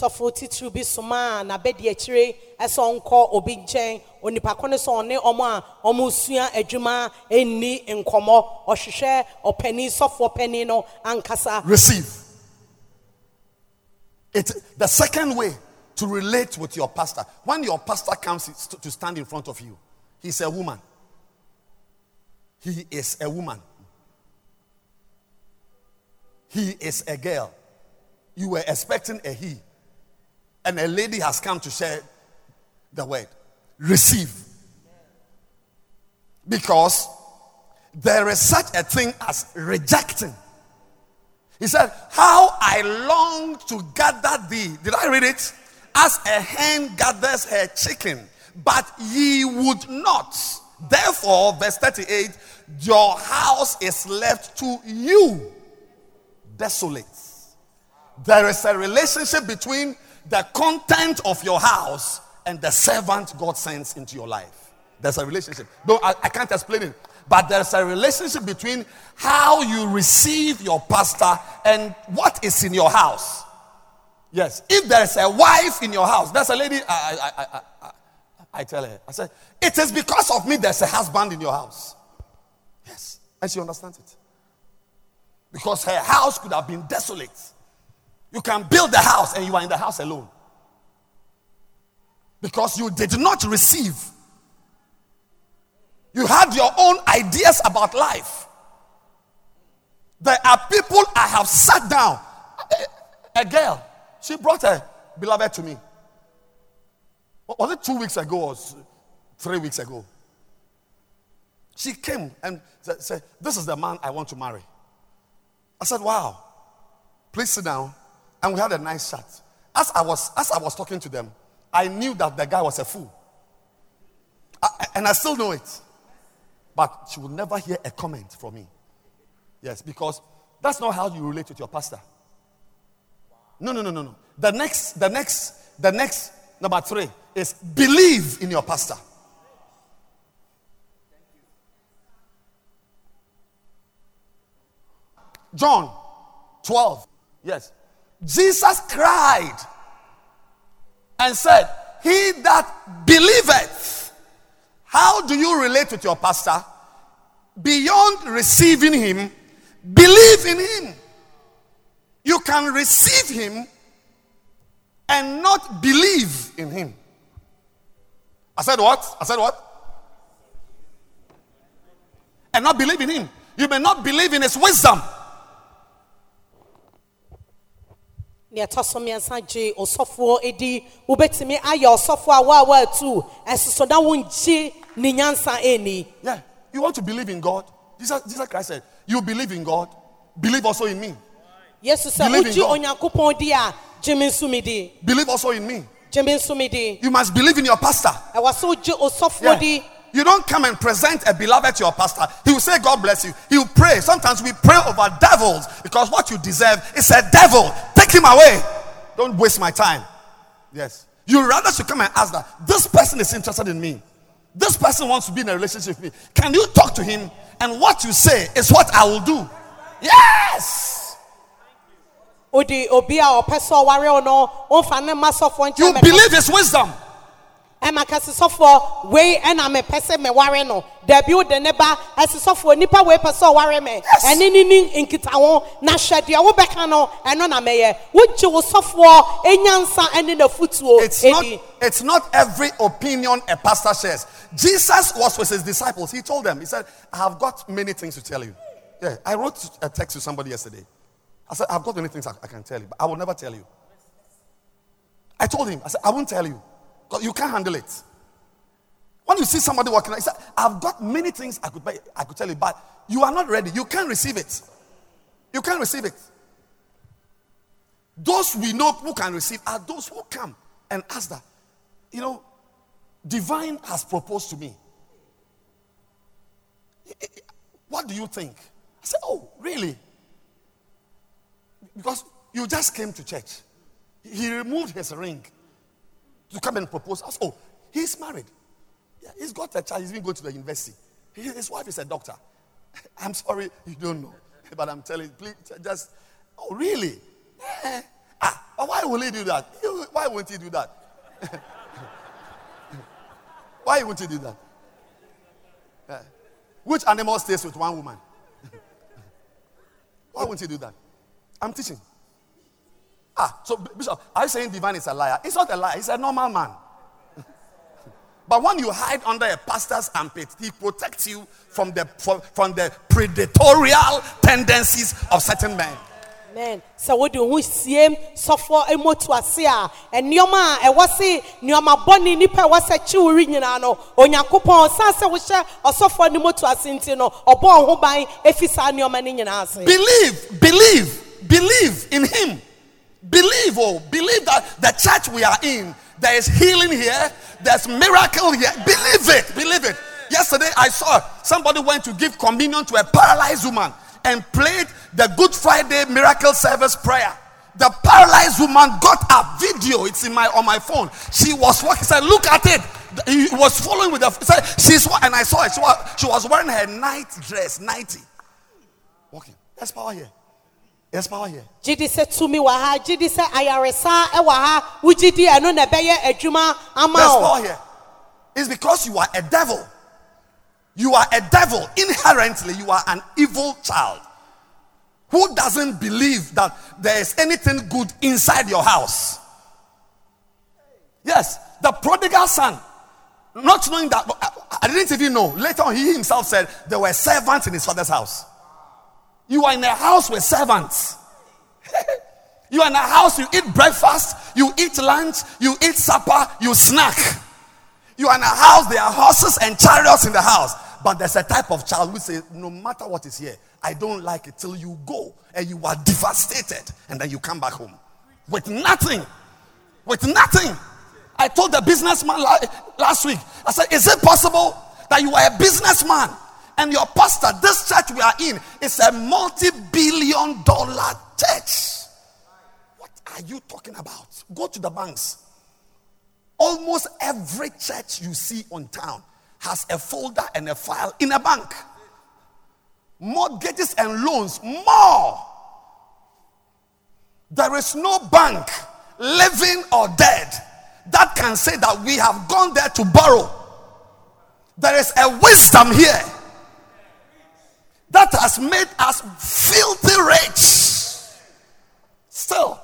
Sɔfo bi obi onipa ne a sua adwuma no ankasa Receive. It, the second way to relate with your pastor, when your pastor comes to stand in front of you, he's a woman. He is a woman. He is a girl. You were expecting a he. And a lady has come to share the word. Receive. Because there is such a thing as rejecting. He said, How I long to gather thee. Did I read it? As a hen gathers her chicken, but ye would not. Therefore, verse 38 your house is left to you desolate. There is a relationship between the content of your house and the servant God sends into your life. There's a relationship. Though I, I can't explain it, but there's a relationship between how you receive your pastor and what is in your house. Yes. If there's a wife in your house, there's a lady, I, I, I, I tell her, I say, it is because of me there's a husband in your house. Yes. And she understands it. Because her house could have been desolate. You can build the house and you are in the house alone. Because you did not receive. You had your own ideas about life. There are people I have sat down. A, girl, she brought her beloved to me. Was it two weeks ago or three weeks ago? She came and said, This is the man I want to marry. I said, Wow, please sit down. And we had a nice chat. As I was, as I was talking to them, I knew that the guy was a fool. I, and I still know it. But she would never hear a comment from me. Yes, because that's not how you relate with your pastor. No, no, no, no, no. The next, the next, the next number three is believe in your pastor. John 12. Yes. Jesus cried and said, He that believeth. How do you relate with your pastor? Beyond receiving him, believe in him. You can receive him and not believe in him. I said what? I said what? And not believe in him. You may not believe in his wisdom. Nea ɛtɔ so mmiɛnsa gye ɔsɔfoɔ edi wobɛtumi ayɛ ɔsɔfoɔ a waa atu ɛsoso na ne nyansa ɛni. Yeah, you want to believe in God. Jesus, Jesus Christ said, You believe in God, believe also in me. yesu sɛ wogye onyankopɔn di a gye me nso di Believe also in me. gye me nso me di You must believe in your pastor. ɛwɔ sɛ wogye ɔsɔfoɔ Yeah. You don't come and present a beloved to your pastor. He will say, God bless you. He will pray. Sometimes we pray over devils because what you deserve is a devil. Take him away. Don't waste my time. Yes. You rather should come and ask that this person is interested in me. This person wants to be in a relationship with me. Can you talk to him? And what you say is what I will do. Yes. odi obi a ɔpɛ sɛ ɔware no ɔmfa ne ma You believe his wisdom. Ɛma ka se sɔfoɔ wei ɛna mepɛ sɛ meware no dabi wode ne ba ɛse sɔfoɔ nipa wei pɛ sɛ ɔware Yes. ɛne ne ne nkitaho na hwɛ deɛ wobɛka no ɛno na mɛyɛ wogye wo sɔfoɔ ɛnyansa ɛne n'afotuo It's not, ɛdi it's not every opinion a pastor shares. Jesus was with his disciples. He told them, He said, I have got many things to tell you. Yeah, I wrote a text to somebody yesterday. I said, I've got many things I, I can tell you, but I will never tell you. I told him, I said, I won't tell you you can't handle it. When you see somebody walking, said, I've got many things I could, I could tell you, but you are not ready. You can't receive it. You can't receive it. Those we know who can receive are those who come and ask that, you know, divine has proposed to me. What do you think? I said, Oh, really? Because you just came to church. He removed his ring to come and propose. Said, Oh, he's married. Yeah, he's got a child. He's been going to the university. His wife is a doctor. I'm sorry, you don't know. But I'm telling you, please just, oh, really? Eh. Ah, why will he do that? Why won't he do that? why won't he do that? Eh. Which animal stays with one woman? why won't he do that? I'm teaching. Ah, so Bishop, are you saying divine is a liar? It's not a liar, he's a normal man. But when you hide under a pastor's armpit, he protects you from the from, from the predatorial tendencies of certain men. amen wode wo ho siem sɔfoɔ ɛmɔtu ase a ɛnneɔma a ɛwɔ se nneɔma bɔne nipa a ɛwɔ sɛ kye wo ri nyinaa no onyankopɔn ɔsan sɛ wohyɛ ɔsɔfoɔ no mɔtu ase nti no ɔbɔ wo ho ban ɛfi saa nneɔma no Believe, believe, believe in him. Believe, oh, believe that the church we are in, there is healing here, there's miracle here. Believe it, believe it. Yesterday I saw somebody went to give communion to a paralyzed woman and played the Good Friday miracle service prayer. The paralyzed woman got a video. It's in my on my phone. She was walking. Said, "Look at it." He was following with the. Said, "She's wa-" and I saw it. She was, she was wearing her night dress, nighty, walking. There's power here. There's power here. gye di sɛ tumi wɔ ha gye di sɛ ayaresa ɛwɔ ha wogye di ɛno na ɛbɛyɛ adwuma ama There's wo power here. It's because you are a devil. You are a devil. Inherently, you are an evil child. Who doesn't believe that there is anything good inside your house? Yes, the prodigal son, not knowing that, I didn't even know. Later on, he himself said there were servants in his father's house. You are in a house with servants. you are in a house, you eat breakfast, you eat lunch, you eat supper, you snack. You are in a house, there are horses and chariots in the house. But there's a type of child who says, No matter what is here, I don't like it till you go and you are devastated and then you come back home with nothing. With nothing. I told the businessman last week, I said, Is it possible that you are a businessman and your pastor, this church we are in, is a multi billion dollar church? What are you talking about? Go to the banks. Almost every church you see on town has a folder and a file in a bank. Mortgages and loans, more. There is no bank, living or dead, that can say that we have gone there to borrow. There is a wisdom here that has made us filthy rich. Still,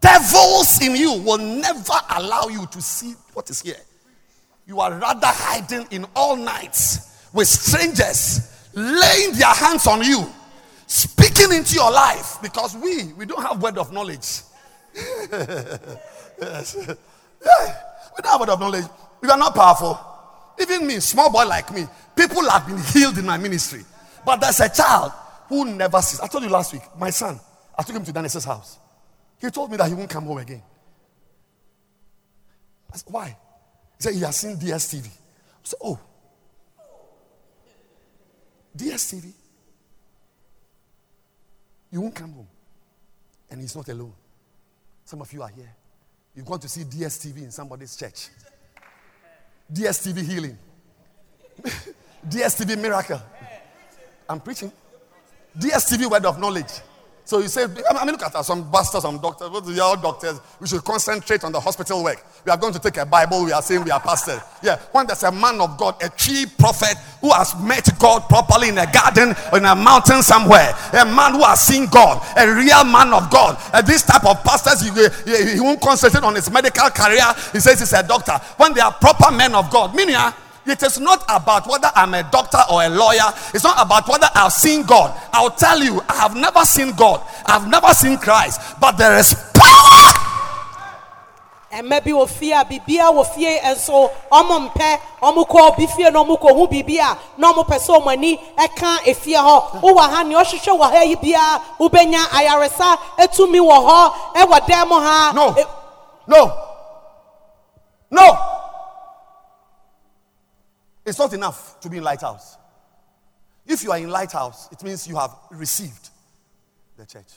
devils in you will never allow you to see what is here. You are rather hiding in all nights with strangers, laying their hands on you, speaking into your life because we we don't have word of knowledge. yes. Yeah. We don't have word of knowledge. We are not powerful. Even me, small boy like me, people have been healed in my ministry. But there's a child who never sees. I told you last week, my son, I took him to Dennis's house. He told me that he won't come home again. I said, Why? He said he has seen DSTV. I said, Oh, DSTV? You won't come home. And he's not alone. Some of you are here. You've gone to see DSTV in somebody's church. DSTV healing. DSTV miracle. I'm preaching. DSTV word of knowledge. So you say, I mean, look at us, some pastors, some doctors, we are all doctors. We should concentrate on the hospital work. We are going to take a Bible, we are saying we are pastors. Yeah, when there's a man of God, a tree prophet who has met God properly in a garden or in a mountain somewhere, a man who has seen God, a real man of God. And this type of pastors, he, he, he won't concentrate on his medical career. He says he's a doctor. When they are proper men of God, meaning, ah, it is not about whether I'm a doctor or a lawyer. It's not about whether I've seen God. I'll tell you, I have never seen God. I've never seen Christ. But there is power. ɛmɛ bi wɔ fie a bibia wɔ fie nso ɔmo mpɛ ɔmo kɔ obi fie na ɔmo kɔ hu bibia na ɔmo pɛ sɛ ɔmo ani ɛka efie hɔ wowɔ ha nea ɔhwehwɛ wɔ ha yi bia wobɛnya ayaresa etumi wɔ hɔ ɛwɔ dɛm ha. No, no, no. It's not enough to be in lighthouse. If you are in lighthouse, it means you have received the church.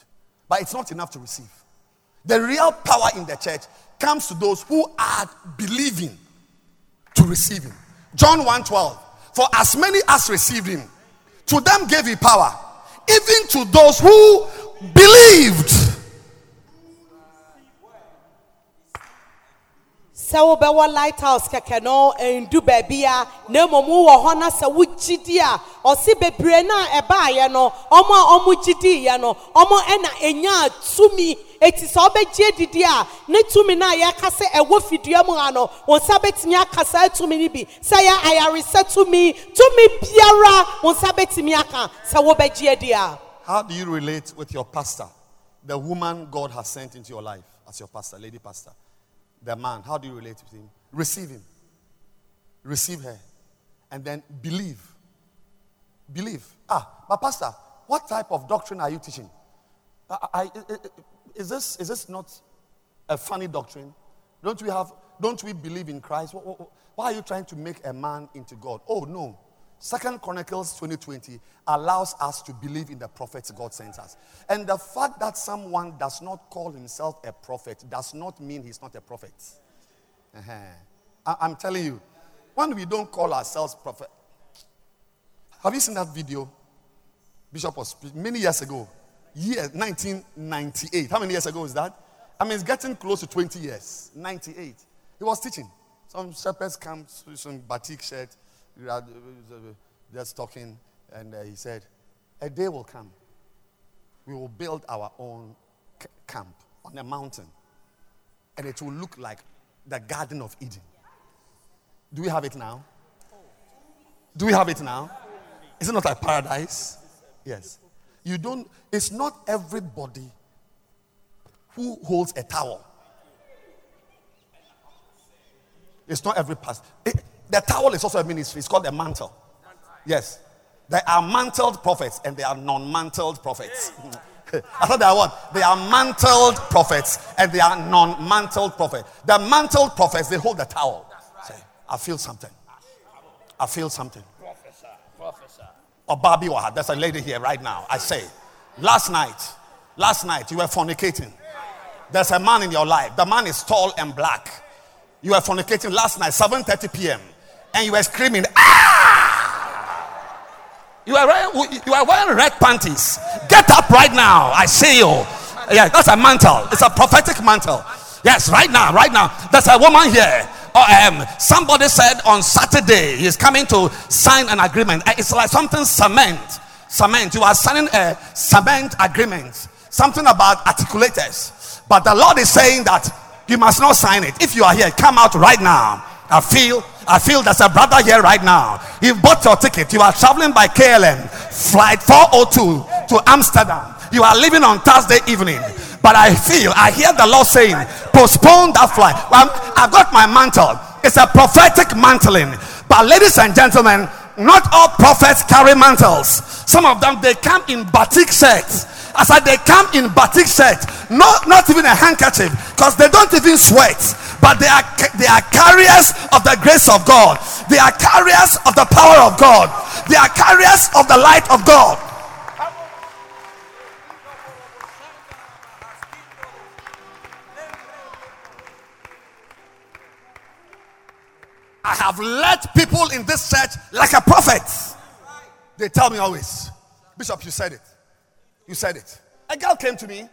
But it's not enough to receive. The real power in the church comes to those who are believing to receive him. John 1:12. For as many as received him, to them gave he power, even to those who believed. Sɛ wobɛwɔ lighthouse kɛkɛ no ndu baabi a na mmom wowɔ hɔ na sɛ wogyidi a ɔse bebree no a ɛbaayɛ no ɔmo a ɔmo gyidiiɛ no ɔmo ɛna ɛnya tumi eti sɛ ɔbɛgye didi a ne tumi no a yɛka sɛ ɛwɔ fidua mu ha no wɔn nsa bɛtumi aka saa tumi no bi sɛ yɛ ayaresɛ tumi tumi biara wɔn nsa bɛtumi aka sɛ wɔbɛgye di a. How do you relate with your pastor, the woman God has sent into your life as your pastor, lady pastor? The man, how do you relate with him? Receive him. Receive her. And then believe. Believe. Ah, but Pastor, what type of doctrine are you teaching? I, I, is, this, is this not a funny doctrine? Don't we have, don't we believe in Christ? Why are you trying to make a man into God? Oh, no. Second Chronicles 2020 allows us to believe in the prophets God sends us. And the fact that someone does not call himself a prophet does not mean he's not a prophet. Uh-huh. I- am telling you, when we don't call ourselves prophet, have you seen that video? Bishop was many years ago, year 1998. How many years ago is that? I mean, it's getting close to 20 years. 98. He was teaching. Some shepherds come, some batik shirt, just talking, and uh, he said, A day will come. we will build our own camp on a mountain. And it will look like the Garden of Eden. Do we have it now? Do we have it now? Is it not like paradise? Yes. You don't, it's not everybody who holds a towel. It's not every pastor. The towel is also a ministry. It's called the mantle. Yes. There are mantled prophets and there are non-mantled prophets. I thought there are what? They are mantled prophets and they are non-mantled prophets. The mantled prophets, they hold the towel. Say, I feel something. I feel something. Professor, professor. Or Barbie Wahad. There's a lady here right now. I say, last night, last night you were fornicating. There's a man in your life. The man is tall and black. You were fornicating last night, 7:30 p.m. And you were screaming, ah! You are wearing, you are wearing red panties. Get up right now. I see you. Yeah, that's a mantle. It's a prophetic mantle. Yes, right now, right now. There's a woman here. Oh, um, somebody said on Saturday he's coming to sign an agreement. It's like something cement. Cement. You are signing a cement agreement. Something about articulators. But the Lord is saying that you must not sign it. If you are here, come out right now. I feel, I feel there's a brother here right now. You've bought your ticket. You are traveling by KLM, flight 402 to Amsterdam. You are leaving on Thursday evening. But I feel, I hear the Lord saying, postpone that flight. Well, I've got my mantle. It's a prophetic mantling. But ladies and gentlemen, not all prophets carry mantles. Some of them they come in batik shirts. I they come in batik shirt, not not even a handkerchief, because they don't even sweat. But they are they are carriers of the grace of God. They are carriers of the power of God. They are carriers of the light of God. I have led people in this church like a prophet. They tell me always, Bishop, you said it. You said it. A girl came to me,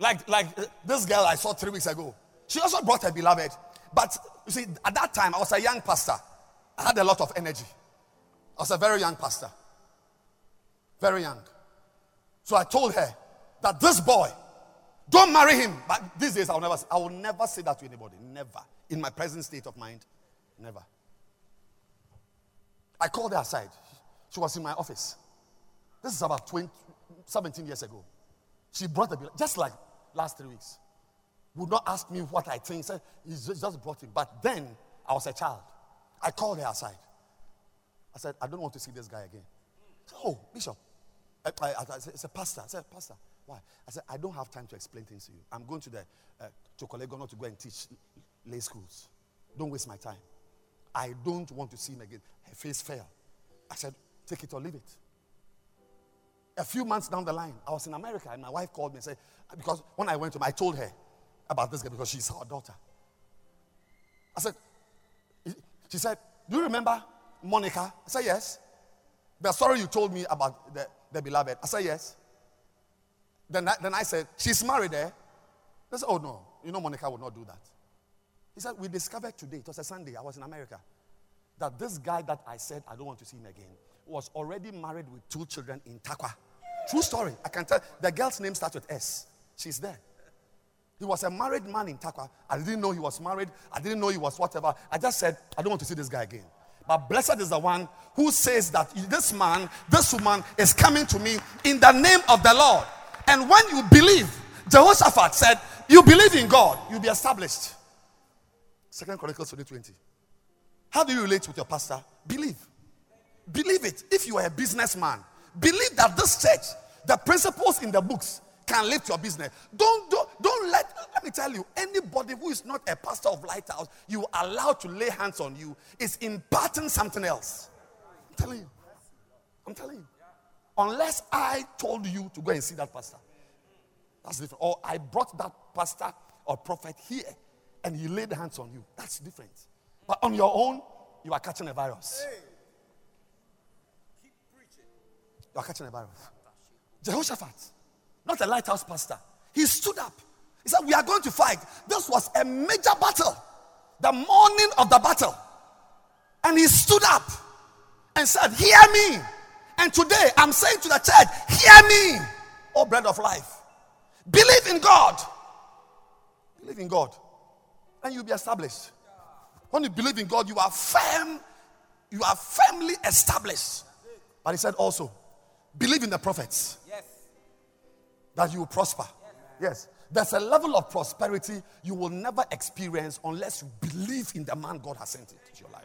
like, like uh, this girl I saw three weeks ago. She also brought her beloved. But you see, at that time, I was a young pastor. I had a lot of energy. I was a very young pastor. Very young. So I told her that this boy, don't marry him. But these days, I will never, I will never say that to anybody. Never. In my present state of mind, never. I called her aside. She was in my office. This is about 20, 17 years ago. She brought the bill, just like last three weeks. Would not ask me what I think. Said, he just brought him. But then I was a child. I called her aside. I said, I don't want to see this guy again. Said, oh, Bishop. I, I, I, said, it's a pastor. I said, Pastor, why? I said, I don't have time to explain things to you. I'm going to the uh, to Korle Gonno to go and teach lay schools. Don't waste my time. I don't want to see him again. Her face fell. I said, take it or leave it. A few months down the line, I was in America and my wife called me and said, because when I went to him, I told her about this guy because she's our daughter. I said, she said, Do you remember Monica? I said, Yes. The story you told me about the, the beloved. I said, Yes. Then I, then I said, She's married there. They said, Oh, no. You know, Monica would not do that. He said, We discovered today, it was a Sunday, I was in America, that this guy that I said I don't want to see him again was already married with two children in Tarkwa. True story. I can tell. The girl's name starts with S. She's there. He was a married man in Tarkwa. I didn't know he was married. I didn't know he was whatever. I just said, I don't want to see this guy again. But blessed is the one who says that this man, this woman is coming to me in the name of the Lord. And when you believe, Jehoshaphat said, You believe in God, you'll be established. Second Chronicles 20 20. How do you relate with your pastor? Believe. Believe it. If you are a businessman, believe that this church, the principles in the books, can lift your business. Don't, don't, don't let, let me tell you, anybody who is not a pastor of Lighthouse, you are allowed to lay hands on you, is imparting something else. I'm telling you. I'm telling you. Unless I told you to go and see that pastor. That's different. Or I brought that pastor or prophet here and he laid hands on you. That's different. But on your own, you are catching a virus. You are catching a virus. Jehoshaphat, not a lighthouse pastor, he stood up. He said, We are going to fight. This was a major battle, the morning of the battle. And he stood up and said, Hear me. And today I'm saying to the church, Hear me. O bread of life. Believe in God. Believe in God. And you'll be established. When you believe in God, you are firm, you are firmly established. But he said also, believe in the prophets. Yes. That you will prosper. Yes. There's a level of prosperity you will never experience unless you believe in the man God has sent into your life.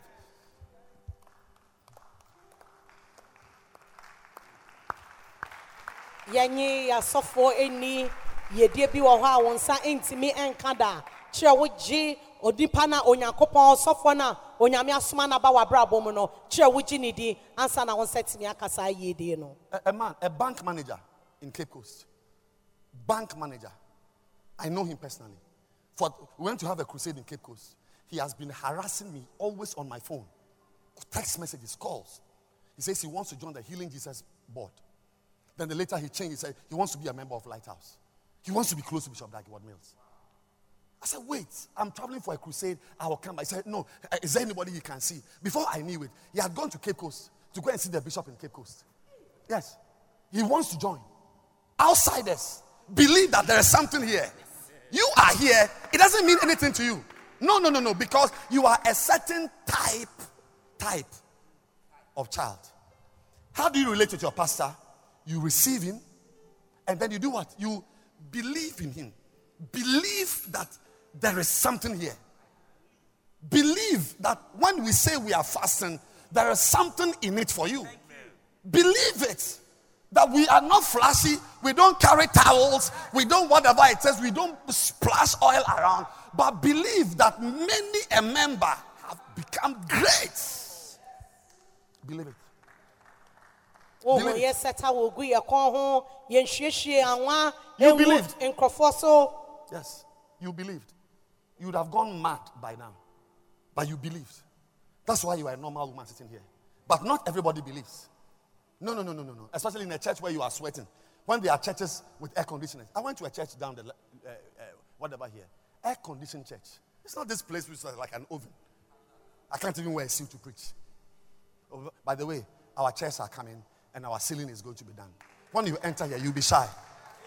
yɛnye yɛasɔfoɔ ani yɛdie bi wɔ hɔ a wɔn nsa ntumi nka da kyerɛ wogye onipa na onyankopɔn ɔsɔfoɔ no a onyame asoma w'abrabɔ mu no ansa na no A, a man, a bank manager in Cape Coast. Bank manager. I know him personally. For we went to have a crusade in Cape Coast. He has been harassing me always on my phone. Text messages, calls. He says he wants to join the Healing Jesus board. Then the later he changed, he said he wants to be a member of Lighthouse. He wants to be close to Bishop Dag Heward-Mills. I said, wait, I'm traveling for a crusade. I will come. I said, no, uh, is there anybody you can see? Before I knew it, he had gone to Cape Coast to go and see the bishop in Cape Coast. Yes. He wants to join. Outsiders believe that there is something here. You are here, it doesn't mean anything to you. No, no, no, no, because you are a certain type, type of child. How do you relate with your pastor? You receive him, and then you do what? You believe in him. Believe that there is something here. Believe that when we say we are fasting, there is something in it for you. Believe it. That we are not flashy, we don't carry towels, we don't whatever it says, we don't splash oil around, but believe that many a member have become great. Believe it. wohu Believe. yɛsɛta wɔ gu yɛ kɔn ho yɛnhwiehwie anwa You believed. Yes, you believed. You would have gone mad by now, but you believed. That's why you are a normal woman sitting here. But not everybody believes. No, no, no, no, no, no. Especially in a church where you are sweating. When there are churches with air conditioning. I went to a church down the, uh, uh, whatever here, air conditioned church. It's not this place which is like an oven. I can't even wear a suit to preach. Oh, by the way, our chairs are coming and our ceiling is going to be done. When you enter here, you'll be shy.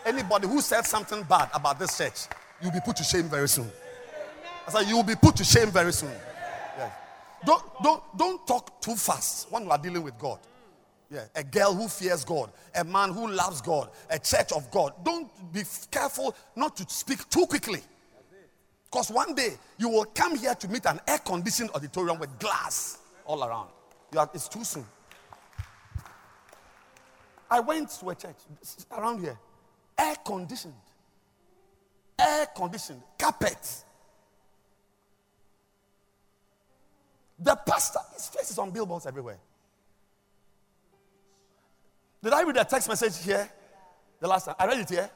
Anybody who said something bad about this church, you'll be put to shame very soon. I said, you will be put to shame very soon. Yes. Don't, don't, don't talk too fast when you are dealing with God. Yeah, a girl who fears God, a man who loves God, a church of God. Don't be careful not to speak too quickly. Because one day you will come here to meet an air conditioned auditorium with glass all around. Are, it's too soon. I went to a church around here, air conditioned, air conditioned, carpet. The pastor, his face is on billboards everywhere. Did I read a text message here the last time? I read it here.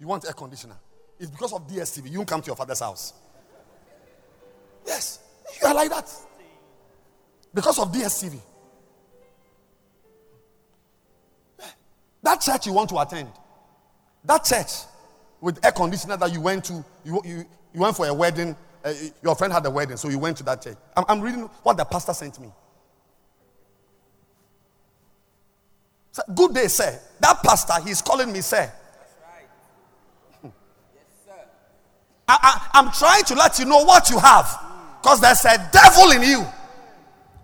You want air conditioner? It's because of DSTV. You come to your father's house. Yes, you are like that. Because of DSTV. That church you want to attend, that church with air conditioner that you went to, you, you, you went for a wedding, uh, your friend had a wedding, so you went to that church. I'm, I'm reading what the pastor sent me. Sir, Good day, sir. That pastor, he's calling me, sir. I, I, I'm trying to let you know what you have because there's a devil in you.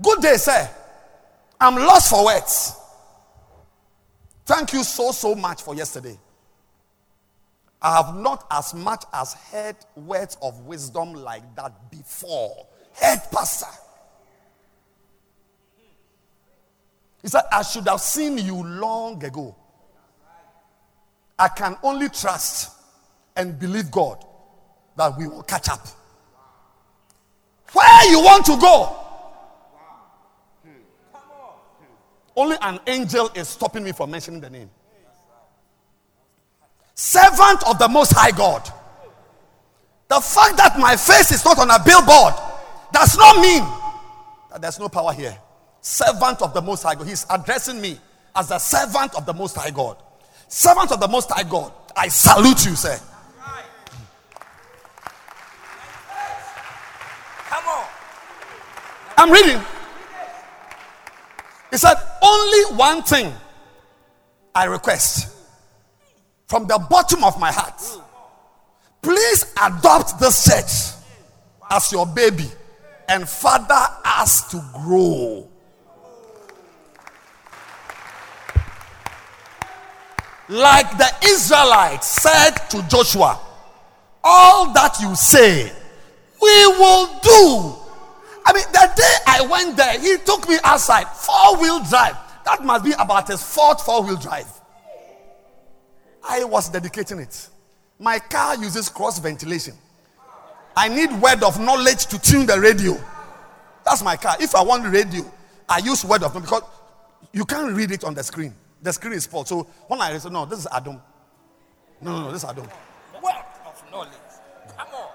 Good day, sir. I'm lost for words. Thank you so, so much for yesterday. I have not as much as heard words of wisdom like that before. Head pastor. He said, I should have seen you long ago. I can only trust and believe God that we will catch up. Where you want to go? Only an angel is stopping me from mentioning the name. Servant of the Most High God. The fact that my face is not on a billboard does not mean that there's no power here. Servant of the Most High God. He's addressing me as a servant of the Most High God. Servant of the Most High God. I salute you, sir. Come on. I'm reading. He said, Only one thing I request from the bottom of my heart. Please adopt this church as your baby and father us to grow. Like the Israelites said to Joshua, all that you say, we will do. I mean, the day I went there, he took me outside, four wheel drive. That must be about his fourth four wheel drive. I was dedicating it. My car uses cross ventilation. I need word of knowledge to tune the radio. That's my car. If I want radio, I use word of knowledge because you can't read it on the screen. The screen is full. So when I said, no, this is Adam. No, no, no, this is Adam. Word of knowledge. Come on.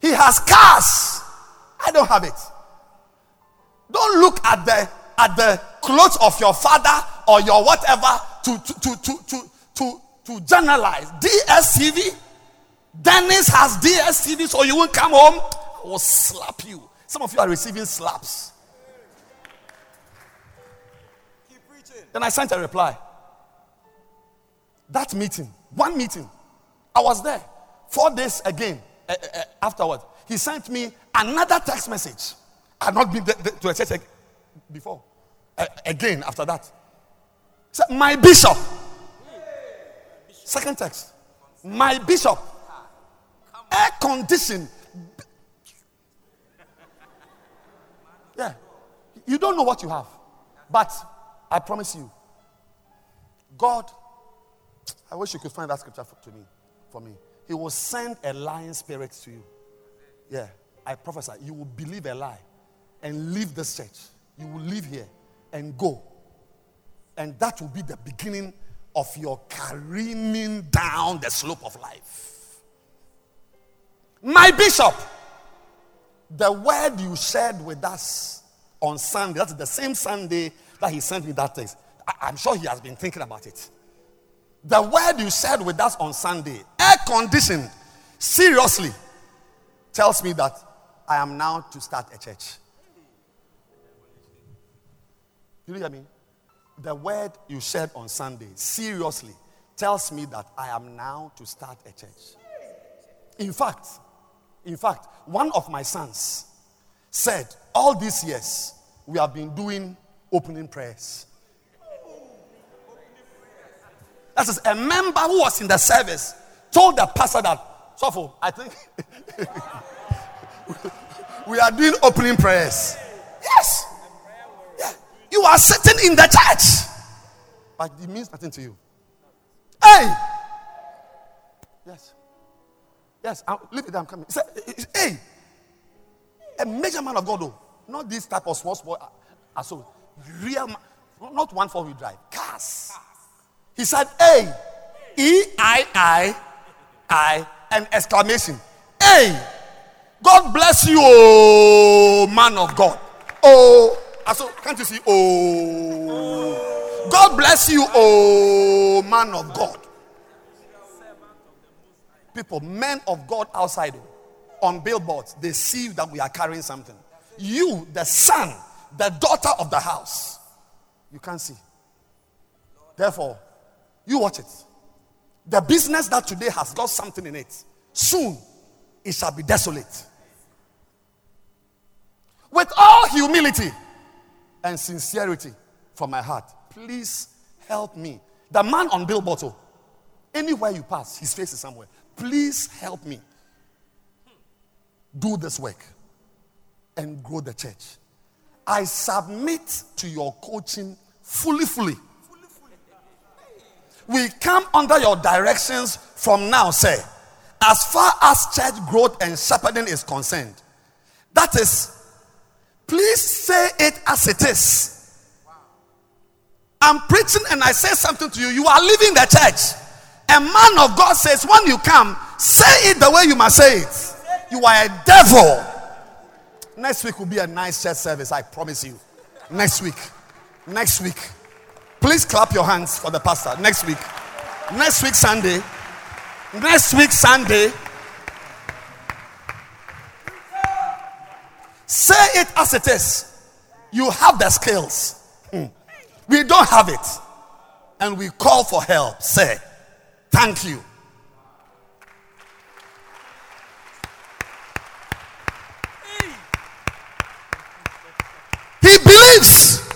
He has cars. I don't have it. Don't look at the at the clothes of your father or your whatever to to to to to to, to generalize. DSTV. Dennis has DSTV, so you won't come home. I will slap you. Some of you are receiving slaps. Then I sent a reply. That meeting, one meeting, I was there. Four days again uh, uh, afterward, he sent me another text message. I had not been to a church before. Uh, again after that. So, my bishop. Second text. My bishop. Air condition. Yeah. You don't know what you have. But I promise you, God, I wish you could find that scripture for, to me, for me. He will send a lying spirit to you. Yeah, I prophesy. You will believe a lie and leave this church. You will leave here and go. And that will be the beginning of your careening down the slope of life. My bishop, the word you shared with us on Sunday, that's the same Sunday that he sent me that text. I, am sure he has been thinking about it. The word you shared with us on Sunday, air conditioned, seriously, tells me that I am now to start a church. You hear me? The word you shared on Sunday, seriously, tells me that I am now to start a church. In fact, in fact, one of my sons said, All these years we have been doing opening prayers. That is a member who was in the service told the pastor that, Sofo, I think we are doing opening prayers. Yes. You are sitting in the church, but it means nothing to you. Hey. Yes. Yes. I'll, leave it. I'm coming. Say, eh, eh, eh, hey. A major man of God, though. Not this type of small, small. Uh, so real, not one four wheel drive, cars. He said, "Hey, E I I I," an exclamation. Hey, God bless you, oh man of God. Oh, so can't you see? Oh, God bless you, oh man of God. People, men of God outside oh, on billboards, they see that we are carrying something. You, the son, the daughter of the house, you can't see. Therefore, you watch it. The business that today has got something in it, soon it shall be desolate. With all humility and sincerity from my heart, please help me. The man on billboard, oh, anywhere you pass, his face is somewhere. Please help me do this work and grow the church. I submit to your coaching fully, fully. We come under your directions from now, say, as far as church growth and shepherding is concerned. That is, please say it as it is. I'm preaching and I say something to you. You are leaving the church. A man of God says, when you come, say it the way you must say it. You are a devil. Next week will be a nice church service, I promise you. Next week. Next week. Please clap your hands for the pastor. Next week. Next week, Sunday. Next week, Sunday. Say it as it is. You have the skills. Hmm. We don't have it. And we call for help. Say, thank you. He believes.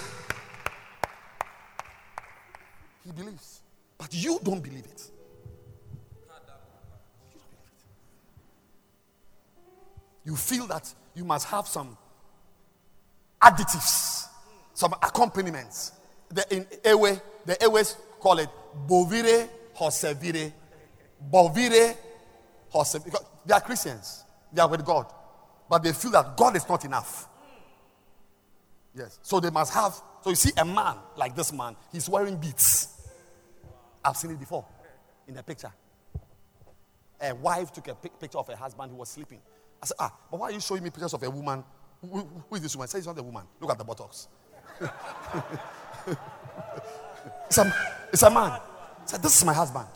He believes. But you don't believe it. You feel that you must have some additives, some accompaniments. The, in Ewe, the Ewes call it bovire hosevire. Bovire hosevire. They are Christians. They are with God. But they feel that God is not enough. Yes. So they must have. So you see a man like this man, he's wearing beads. I've seen it before in the picture. A wife took a picture of her husband who was sleeping. I said, ah, but why are you showing me pictures of a woman? Who, who is this woman? Say it's not a woman. Look at the buttocks. it's, a, it's a man. I said, this is my husband.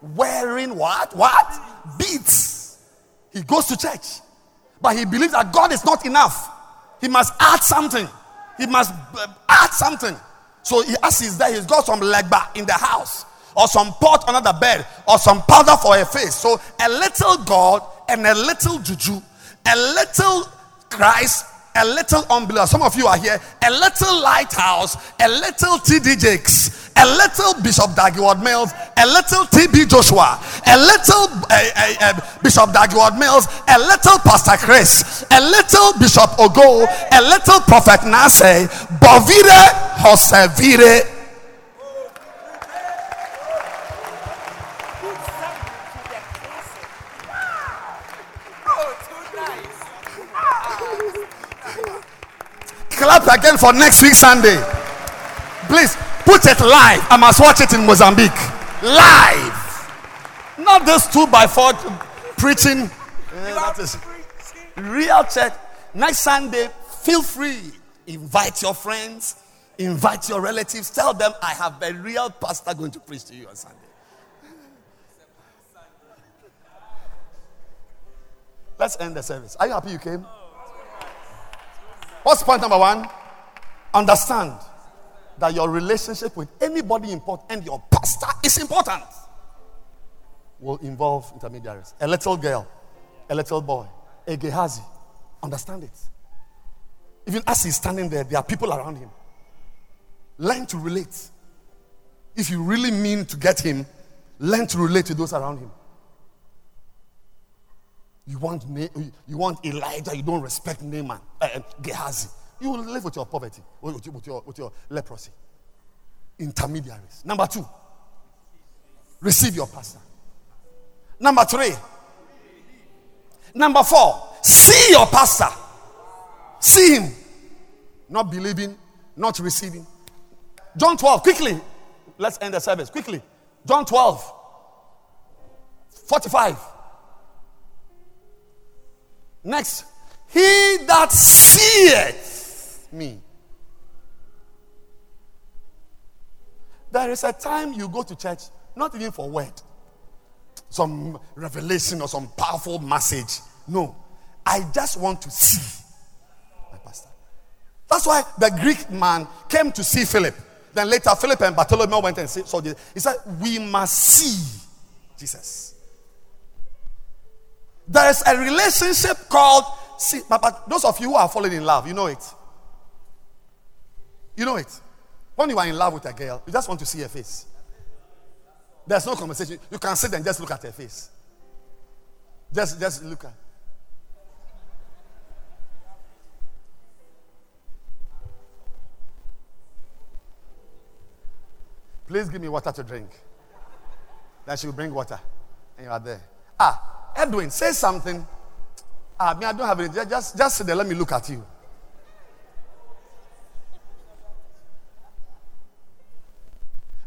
Wearing what? What? Beads. He goes to church. But he believes that God is not enough. He must add something. He must uh, add something. So he, as he's there, he's got some legba in the house, or some pot under the bed, or some powder for a face. So a little God and a little juju, a little Christ, a little unbeliever. Some of you are here. A little lighthouse, a little TD Jakes, a little Bishop Dag Heward-Mills, a little TB Joshua, a little uh, uh, uh, Bishop Dag Heward-Mills, a little Pastor Chris, a little Bishop Ogo, a little Prophet Nase, Bovire Hosevire again for next week Sunday. Please put it live. I must watch it in Mozambique. Live. Not this two by four preaching. Yeah, that is real church. Next Sunday, feel free. Invite your friends, invite your relatives. Tell them I have a real pastor going to preach to you on Sunday. Let's end the service. Are you happy you came? Oh, What's point number one? Understand that your relationship with anybody important and your pastor is important. Will involve intermediaries. A little girl, a little boy, a Gehazi. Understand it. Even as he's standing there, there are people around him. Learn to relate. If you really mean to get him, learn to relate to those around him. You want, you want Elijah, you don't respect Naaman, uh, Gehazi. You will live with your poverty, with, your, with your leprosy. Intermediaries. Number two, receive your pastor. Number three, number four, see your pastor. See him. Not believing, not receiving. John 12, quickly. Let's end the service. Quickly. John 12, 45. Next, he that seeth me. There is a time you go to church, not even for word, some revelation or some powerful message. No, I just want to see my pastor. That's why the Greek man came to see Philip. Then later, Philip and Bartholomew went and saw this. He said, We must see Jesus. There is a relationship called see, but, but those of you who are falling in love, you know it. You know it. When you are in love with a girl, you just want to see her face. There's no conversation. You can sit and just look at her face. Just, just look at. Please give me water to drink. Then she will bring water. And you are there. Ah, Edwin, say something. Ah, me, I don't have anything. Just, just sit there. Let me look at you.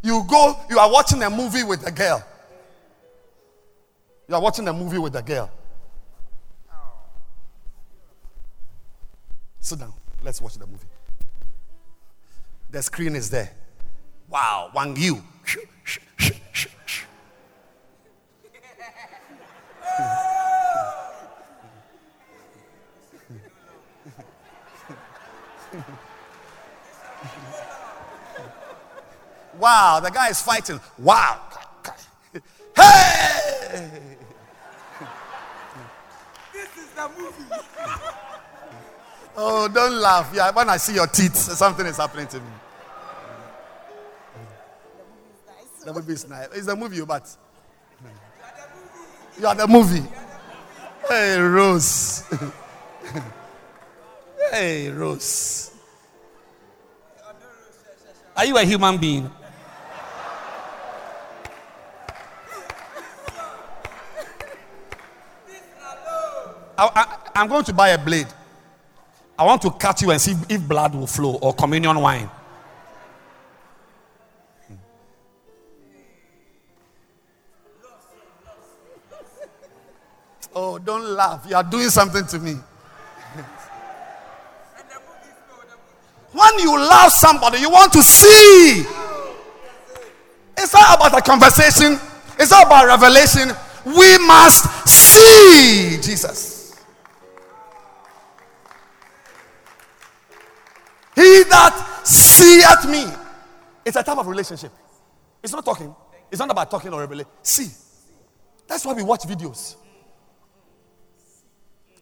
You go, you are watching a movie with a girl. You are watching a movie with a girl. Sit down. Let's watch the movie. The screen is there. Wow, Wang Yu. Wow, the guy is fighting. Wow. Hey! This is the movie. Oh, don't laugh. Yeah, when I see your teeth, something is happening to me. The movie is nice. It's the movie, but you are the movie. Hey, Rose. hey, Rose. Are you a human being? I, I, am going to buy a blade. I want to cut you and see if blood will flow or communion wine. Hmm. Oh, don't laugh. You are doing something to me. when you love somebody, you want to see. It's not about a conversation, it's not about revelation. We must see Jesus. He that seeth me. It's a type of relationship. It's not talking. It's not about talking or revelation. See. That's why we watch videos.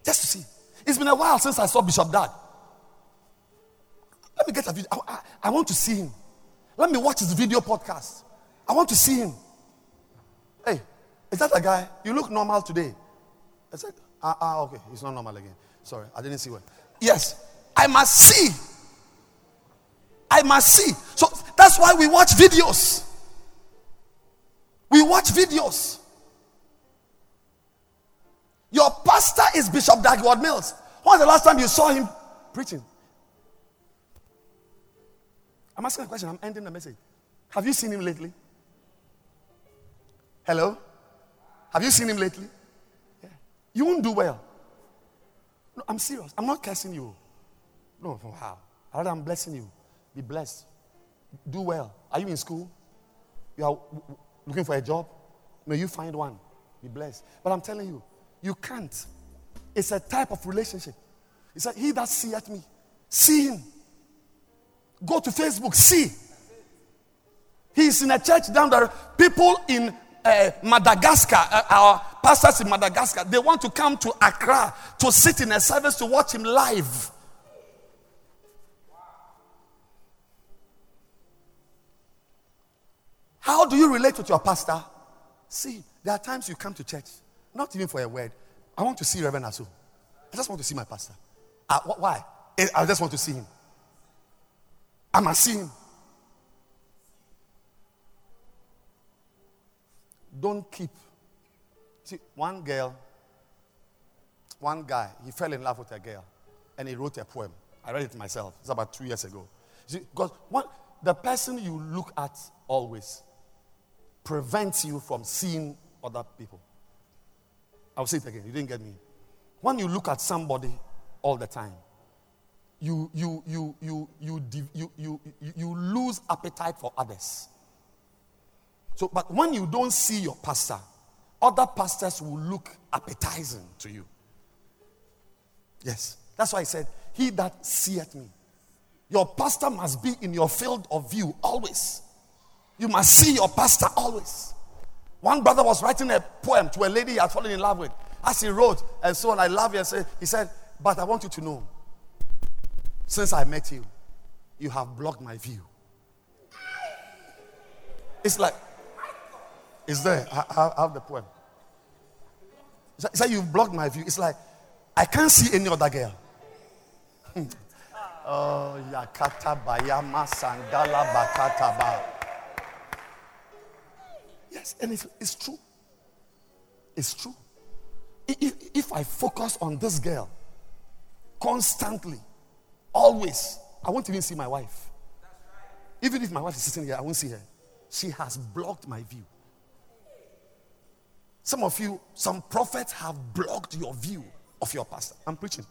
Just to see. It's been a while since I saw Bishop Dag. Let me get a video. I, I, I, want to see him. Let me watch his video podcast. I want to see him. Hey, is that a guy? You look normal today. I said, ah, ah, okay. He's not normal again. Sorry, I didn't see one. Yes, I must see. I must see. So that's why we watch videos. We watch videos. Your pastor is Bishop Dag Heward-Mills. When was the last time you saw him preaching? I'm asking a question. I'm ending the message. Have you seen him lately? Hello? Have you seen him lately? Yeah. You won't do well. No, I'm serious. I'm not cursing you. No, wow. Rather, I'm blessing you. Be blessed. Do well. Are you in school? You are looking for a job? May you find one. Be blessed. But I'm telling you, you can't. It's a type of relationship. He said, He that seeth me, see him. Go to Facebook, see. He's in a church down there. People in uh, Madagascar, uh, our pastors in Madagascar, they want to come to Accra to sit in a service to watch him live. How do you relate with your pastor? See, there are times you come to church. Not even for a word. I want to see Reverend Asu. I just want to see my pastor. Uh, wh- why? I just want to see him. I must see him. Don't keep. See, one girl, one guy, he fell in love with a girl and he wrote a poem. I read it myself. It's about two years ago. See, because one, the person you look at always prevents you from seeing other people. I'll say it again. You didn't get me. When you look at somebody all the time, you, you, you, you, you, you, you, you, you lose appetite for others. So, but when you don't see your pastor, other pastors will look appetizing to you. Yes. That's why I said, He that seeth me. Your pastor must be in your field of view always. You must see your pastor always. One brother was writing a poem to a lady he had fallen in love with. As he wrote, and so on, I love you. And he said, But I want you to know, since I met you, you have blocked my view. It's like, it's there. I, I have the poem. He said, You've blocked my view. It's like, I can't see any other girl. Hmm. oh, Yakata Bayama Sandala Bakataba. Yes, and it's, it's true. It's true. If, if I focus on this girl constantly, always, I won't even see my wife. Even if my wife is sitting here, I won't see her. She has blocked my view. Some of you, some prophets have blocked your view of your pastor. I'm preaching.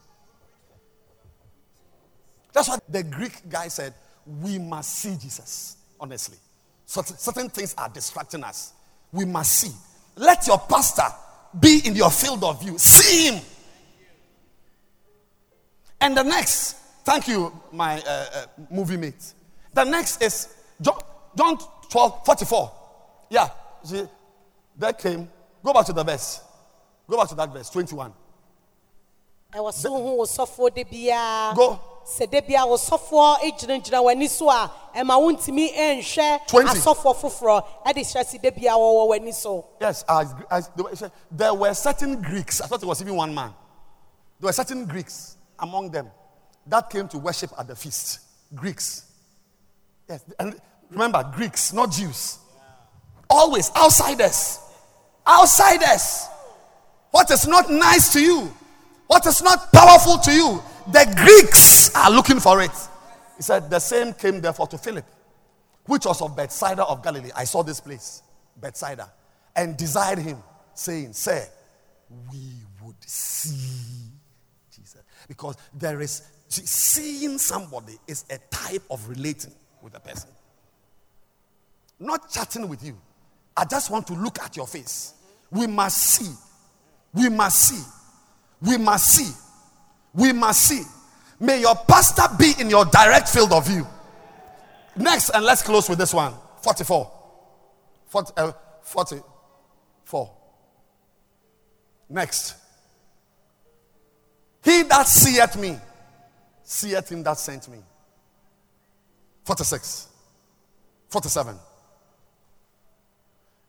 That's what the Greek guy said. We must see Jesus, honestly. Certain things are distracting us. We must see. Let your pastor be in your field of view. See him. And the next, thank you, my uh, uh, movie mate. The next is John, John 12, 44. Yeah. See, that came. Go back to the verse. Go back to that verse, 21. ɛwɔ sɛ wohu wo sɔfoɔ de biara Go. Sɛ de biara wo gyinagyina w'ani so a ɛma wontumi nhwɛ 20. asɔfoɔ foforɔ ɛde hyɛ se de biara wɔwɔ w'ani so Yes, as, as there were- there were certain Greeks. I thought it was even one man. There were certain Greeks among them that came to worship at the feast. Greeks. Yes, and remember, Greeks, not Jews. Always outsiders. Outsiders. What is not nice to you, what is not powerful to you, the Greeks are looking for it. He said, The same came therefore to Philip, which was of Bethsaida of Galilee. I saw this place, Bethsaida, and desired him, saying, Sir, we would see Jesus. Because there is, see, seeing somebody is a type of relating with a person. Not chatting with you. I just want to look at your face. We must see. We must see. We must see. We must see. May your pastor be in your direct field of view. Next, and let's close with this one 44. 40, uh, 44. Next. He that seeth me, seeth him that sent me. 46. 47.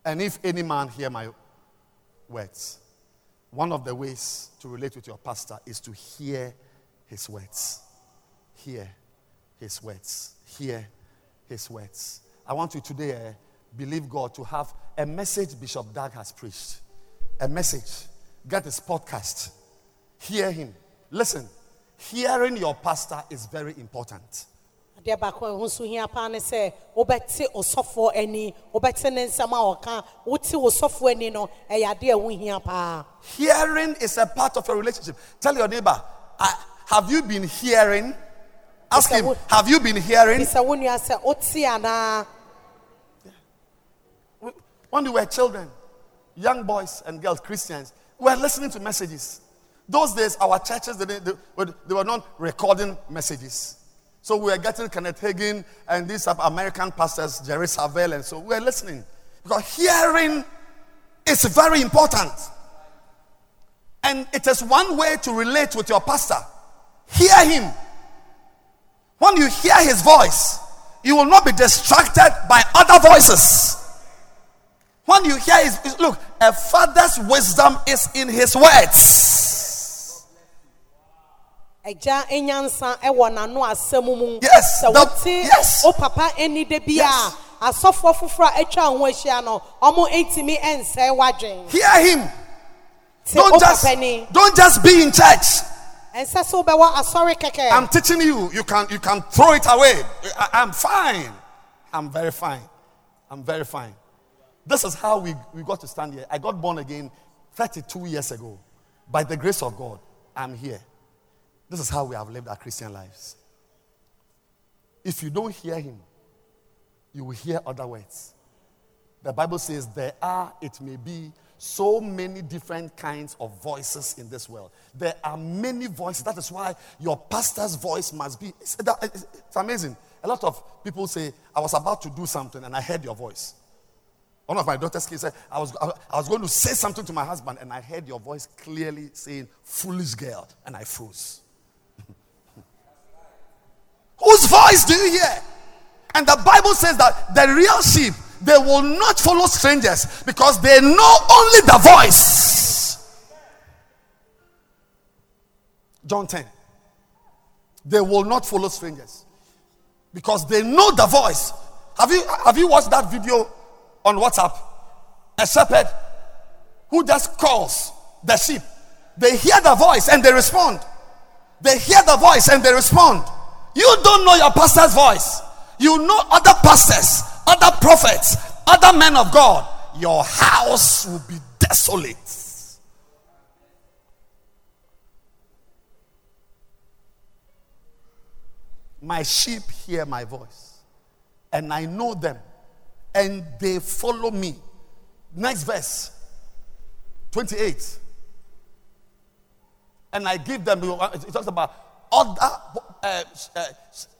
And if any man hear my words, one of the ways to relate with your pastor is to hear his words. Hear his words. Hear his words. I want you today, eh, believe God, to have a message Bishop Dag has preached. A message. Get his podcast. Hear him. Listen, hearing your pastor is very important. Adeɛ baako a ɛho so hia paa ne sɛ wobɛte ani wobɛte ne nsɛm a ɔka wote ani no ɛyɛ adeɛ ɛho hia paa Hearing is a part of a relationship. Tell your neighbor, "I- have you been hearing? Ask him, have you been hearing? bisa wo nua sɛ wote anaa When we were children, young boys and girls, Christians, we were listening to messages. Those days, our churches, they, they, they were not recording messages. So we were getting Kenneth Hagin and these American pastors, Jerry Savelle, and so we were listening. Because hearing is very important. And it is one way to relate with your pastor. Hear him. When you hear his voice, you will not be distracted by other voices. When you hear his- look, a father's wisdom is in his words. agya nyansa ɛwɔ n'ano asɛm mu Yes, the- yes. wo papa ani da bi Yes. a asɔfoɔ foforɔ atwa ho ahyia no ɔmo ntumi nsɛe w'adwen Hear him. Don't just, don't just be in church. ɛnsɛ sɛ wobɛwɔ asɔre kɛkɛ I'm teaching you. You can, you can throw it away. I, I'm fine. I'm very fine. I'm very fine. This is how we, we got to stand here. I got born again 32 years ago. By the grace of God, I'm here. This is how we have lived our Christian lives. If you don't hear him, you will hear other words. The Bible says there are, it may be, so many different kinds of voices in this world. There are many voices. That is why your pastor's voice must be. It's, it's- amazing. A lot of people say, I was about to do something and I heard your voice. One of my daughter's kids said, I was, I was going to say something to my husband and I heard your voice clearly saying, foolish girl. And I froze. Whose voice do you hear? And the Bible says that the real sheep, they will not follow strangers because they know only the voice. John 10. They will not follow strangers because they know the voice. Have you, have you watched that video on WhatsApp? A shepherd who just calls the sheep. They hear the voice and they respond. They hear the voice and they respond. You don't know your pastor's voice. You know other pastors, other prophets, other men of God. Your house will be desolate. My sheep hear my voice, and I know them, and they follow me. Next verse 28 and I give them. It talks about other uh, uh,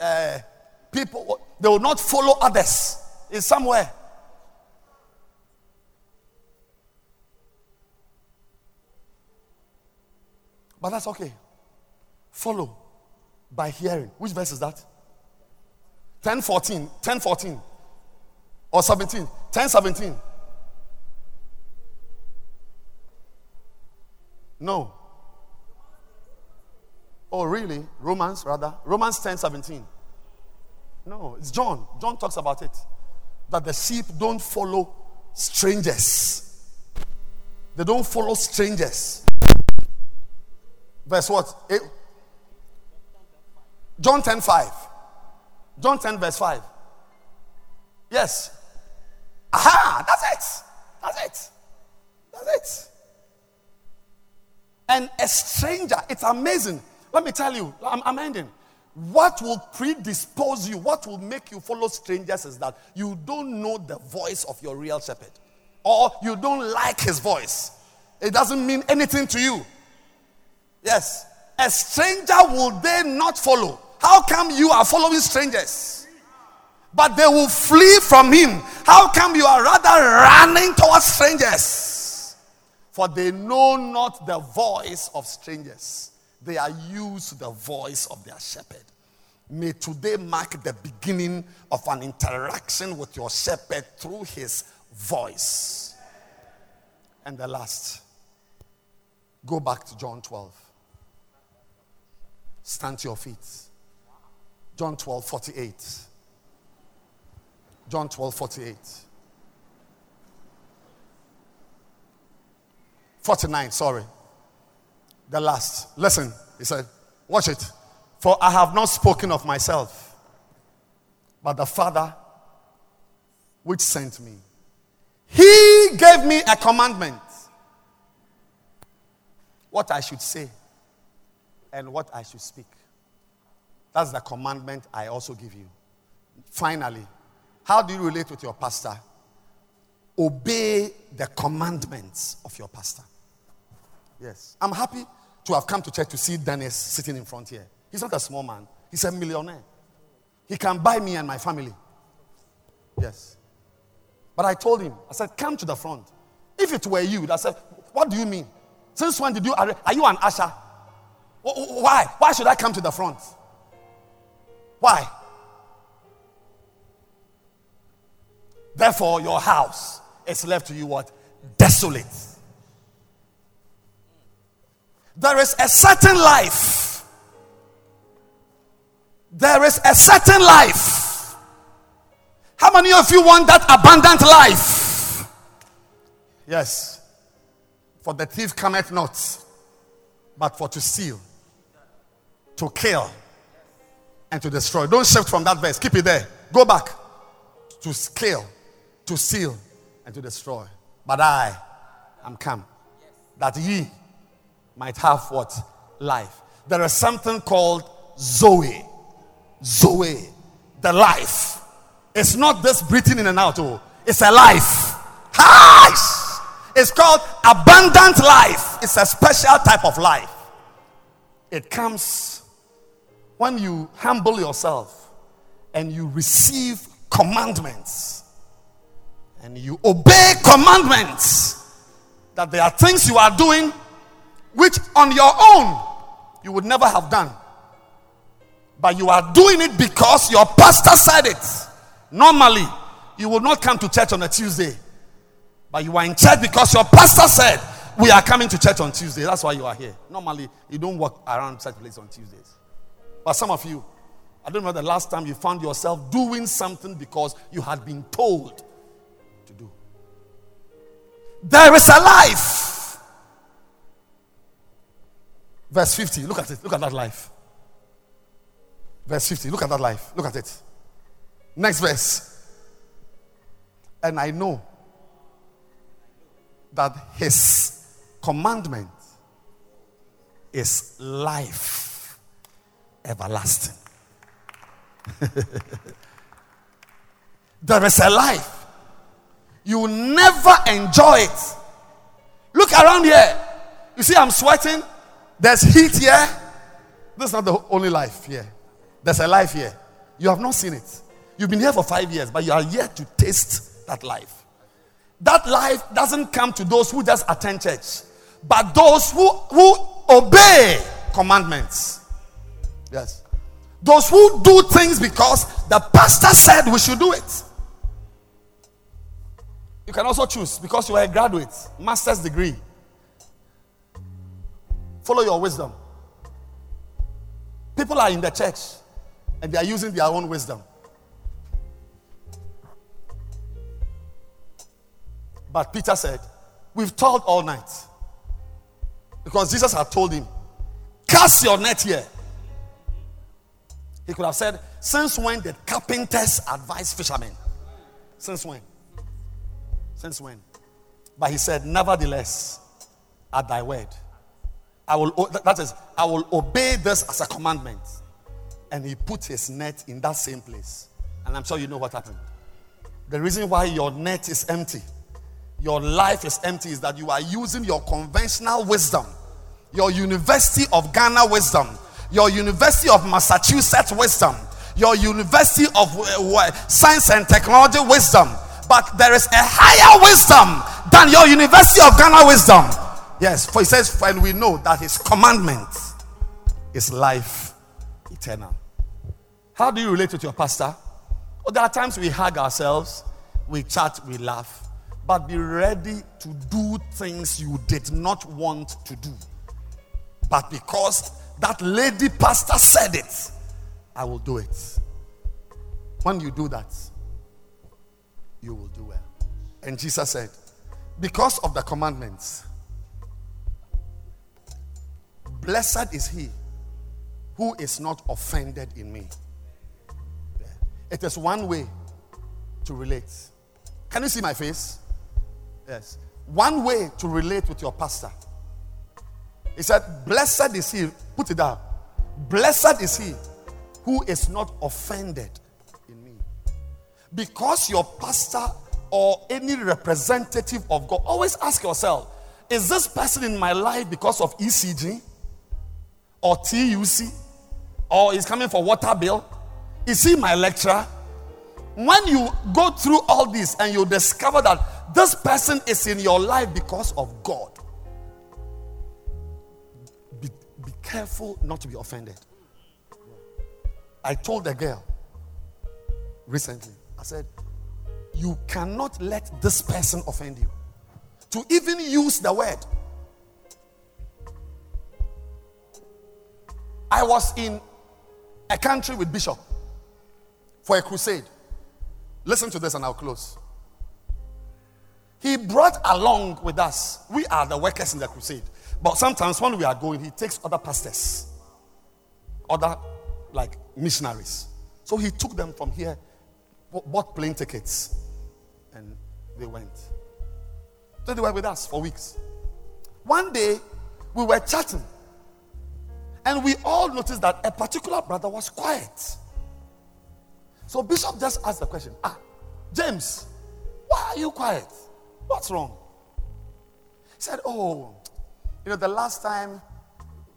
uh, people. They will not follow others. is somewhere. But that's okay. Follow by hearing. Which verse is that? 10 14. 10 14. Or 17. 10 17. No. Oh, really? Romans, rather? Romans 10 17. No, it's John. John talks about it. That the sheep don't follow strangers. They don't follow strangers. Verse what? Eight. John 10 5. John 10, verse 5. Yes. Aha, that's it. That's it. That's it. And a stranger, it's amazing. Let me tell you, I'm, I'm ending. What will predispose you, what will make you follow strangers is that you don't know the voice of your real shepherd, or you don't like his voice. It doesn't mean anything to you. Yes. A stranger will they not follow? How come you are following strangers? But they will flee from him. How come you are rather running towards strangers? For they know not the voice of strangers, they are used to the voice of their shepherd. May today mark the beginning of an interaction with your shepherd through his voice. And the last, go back to John 12. Stand to your feet. John 12, 48. John 12, 48. 49, sorry. The last. Listen, he said, Watch it. For I have not spoken of myself, but the Father which sent me. He gave me a commandment what I should say and what I should speak. That's the commandment I also give you. Finally, how do you relate with your pastor? Obey the commandments of your pastor. Yes. I'm happy to have come to church to see Dennis sitting in front here. He's not a small man, he's a millionaire. He can buy me and my family. Yes. But I told him, I said, come to the front. If it were you, I said, what do you mean? Since when did you, are you an usher? Why? Why should I come to the front? Why? Therefore, your house is left to you what? Desolate. There is a certain life. There is a certain life. How many of you want that abundant life? Yes. For the thief cometh not, but for to steal, to kill, and to destroy. Don't shift from that verse. Keep it there. Go back. To kill, to steal, and to destroy. But I am come that ye might have what? Life. There is something called Zoe. Zoe. The life. It's not this breathing in and out. Oh, it's a life. It's called abundant life. It's a special type of life. It comes when you humble yourself and you receive commandments and you obey commandments, that there are things you are doing which on your own you would never have done. But you are doing it because your pastor said it. Normally, you would not come to church on a Tuesday. But you are in church because your pastor said, We are coming to church on Tuesday. That's why you are here. Normally, you don't walk around such place on Tuesdays. But some of you, I don't know the last time you found yourself doing something because you had been told to do. There is a life. Verse 50, look at it. Look at that life. Verse 50, look at that life. Look at it. Next verse. And I know that his commandment is life everlasting. there is a life. You never enjoy it. Look around here. You see, I'm sweating. There's heat here. This is not the only life here. There's a life here. You have not seen it. You've been here for five years, but you are yet to taste that life. That life doesn't come to those who just attend church, but those who, who obey commandments. Yes. Those who do things because the pastor said we should do it. You can also choose because you are a graduate, master's degree. Follow your wisdom. People are in the church and they are using their own wisdom. But Peter said, We've toiled all night. Because Jesus had told him, Cast your net here. He could have said, Since when did carpenters advise fishermen? Since when? Since when? But he said, Nevertheless, at thy word, I will, that is, I will obey this as a commandment. And he put his net in that same place. And I'm sure you know what happened. The reason why your net is empty, your life is empty, is that you are using your conventional wisdom, your University of Ghana wisdom, your University of Massachusetts wisdom, your University of uh, Science and Technology wisdom. But there is a higher wisdom than your University of Ghana wisdom. Yes, for he says, and we know that his commandment is life eternal. How do you relate with your pastor? Well, there are times we hug ourselves, we chat, we laugh, but be ready to do things you did not want to do. But because that lady pastor said it, I will do it. When you do that, you will do well. And Jesus said, Because of the commandments, blessed is he who is not offended in me. It is one way to relate. Can you see my face? Yes. One way to relate with your pastor. He said, Blessed is he, put it down. Blessed is he who is not offended in me. Because your pastor or any representative of God, always ask yourself, is this person in my life because of ECG or TUC or is coming for water bill? Is he my lecturer? When you go through all this and you discover that this person is in your life because of God, be, be careful not to be offended. I told a girl recently, I said, You cannot let this person offend you. To even use the word. I was in a country with Bishop for a crusade. Listen to this and I'll close. He brought along with us, we are the workers in the crusade. But sometimes when we are going, he takes other pastors, other like missionaries. So he took them from here, bought plane tickets, and they went. So they were with us for weeks. One day, we were chatting, and we all noticed that a particular brother was quiet. So Bishop just asked the question Ah, James, why are you quiet? What's wrong? He said, Oh, you know, the last time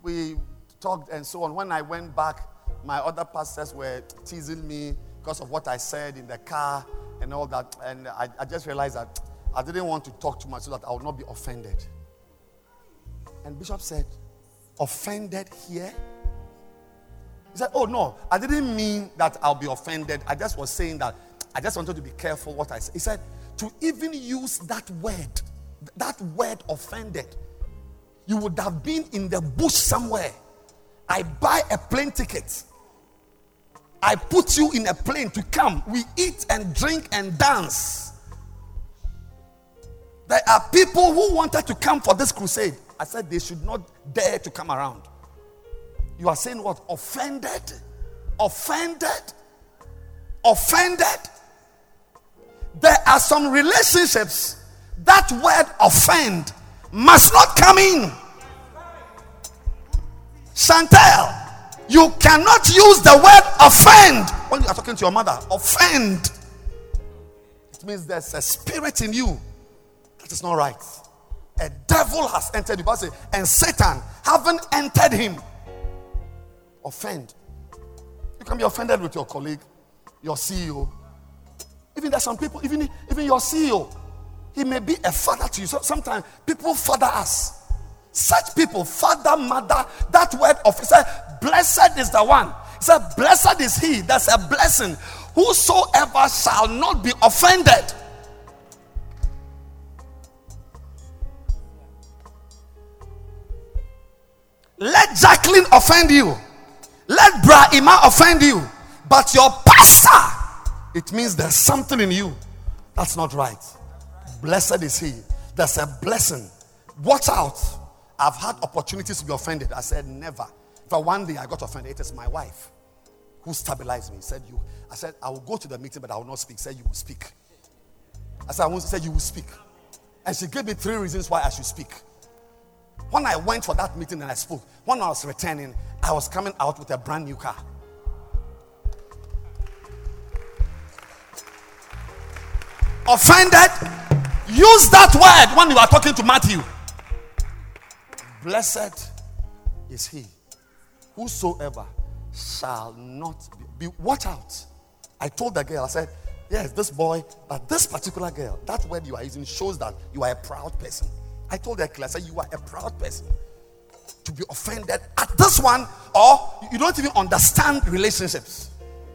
we talked and so on, when I went back, my other pastors were teasing me because of what I said in the car and all that. And I, I just realized that I didn't want to talk too much so that I would not be offended. And Bishop said, Offended here? He said, Oh, no, I didn't mean that I'll be offended. I just was saying that I just wanted to be careful what I said. He said, To even use that word, that word offended, you would have been in the bush somewhere. I buy a plane ticket. I put you in a plane to come. We eat and drink and dance. There are people who wanted to come for this crusade. I said they should not dare to come around. You are saying what? Offended? Offended? Offended? There are some relationships that word offend must not come in. Chantel, you cannot use the word offend when you are talking to your mother. Offend. It means there's a spirit in you that is not right. A devil has entered you. And Satan haven't entered him offend. You can be offended with your colleague. your CEO. Even there's some people, even, even your CEO, he may be a father to you. So sometimes people father us. Such people, father, mother, that word of said, blessed is the one. He said, blessed is he. That's a blessing. Whosoever shall not be offended. Let Jacqueline offend you. Let Bra Ima offend you. But your pastor, it means there's something in you that's not right. Blessed is he. There's a blessing. Watch out. I've had opportunities to be offended. I said, never. But one day I got offended. It is my wife who stabilized me. Said, You. I said, I will go to the meeting, but I will not speak. Said, You will speak. I said, I won't say you will speak. And she gave me three reasons why I should speak. When I went for that meeting and I spoke, when I was returning, I was coming out with a brand new car. Offended? Use that word when you are talking to Matthew. Blessed is he whosoever shall not be, be. Watch out. I told the girl, I said, Yes, this boy, but this particular girl, that word you are using shows that you are a proud person. I told her, I said, You are a proud person. To be offended at this one, or you don't even understand relationships.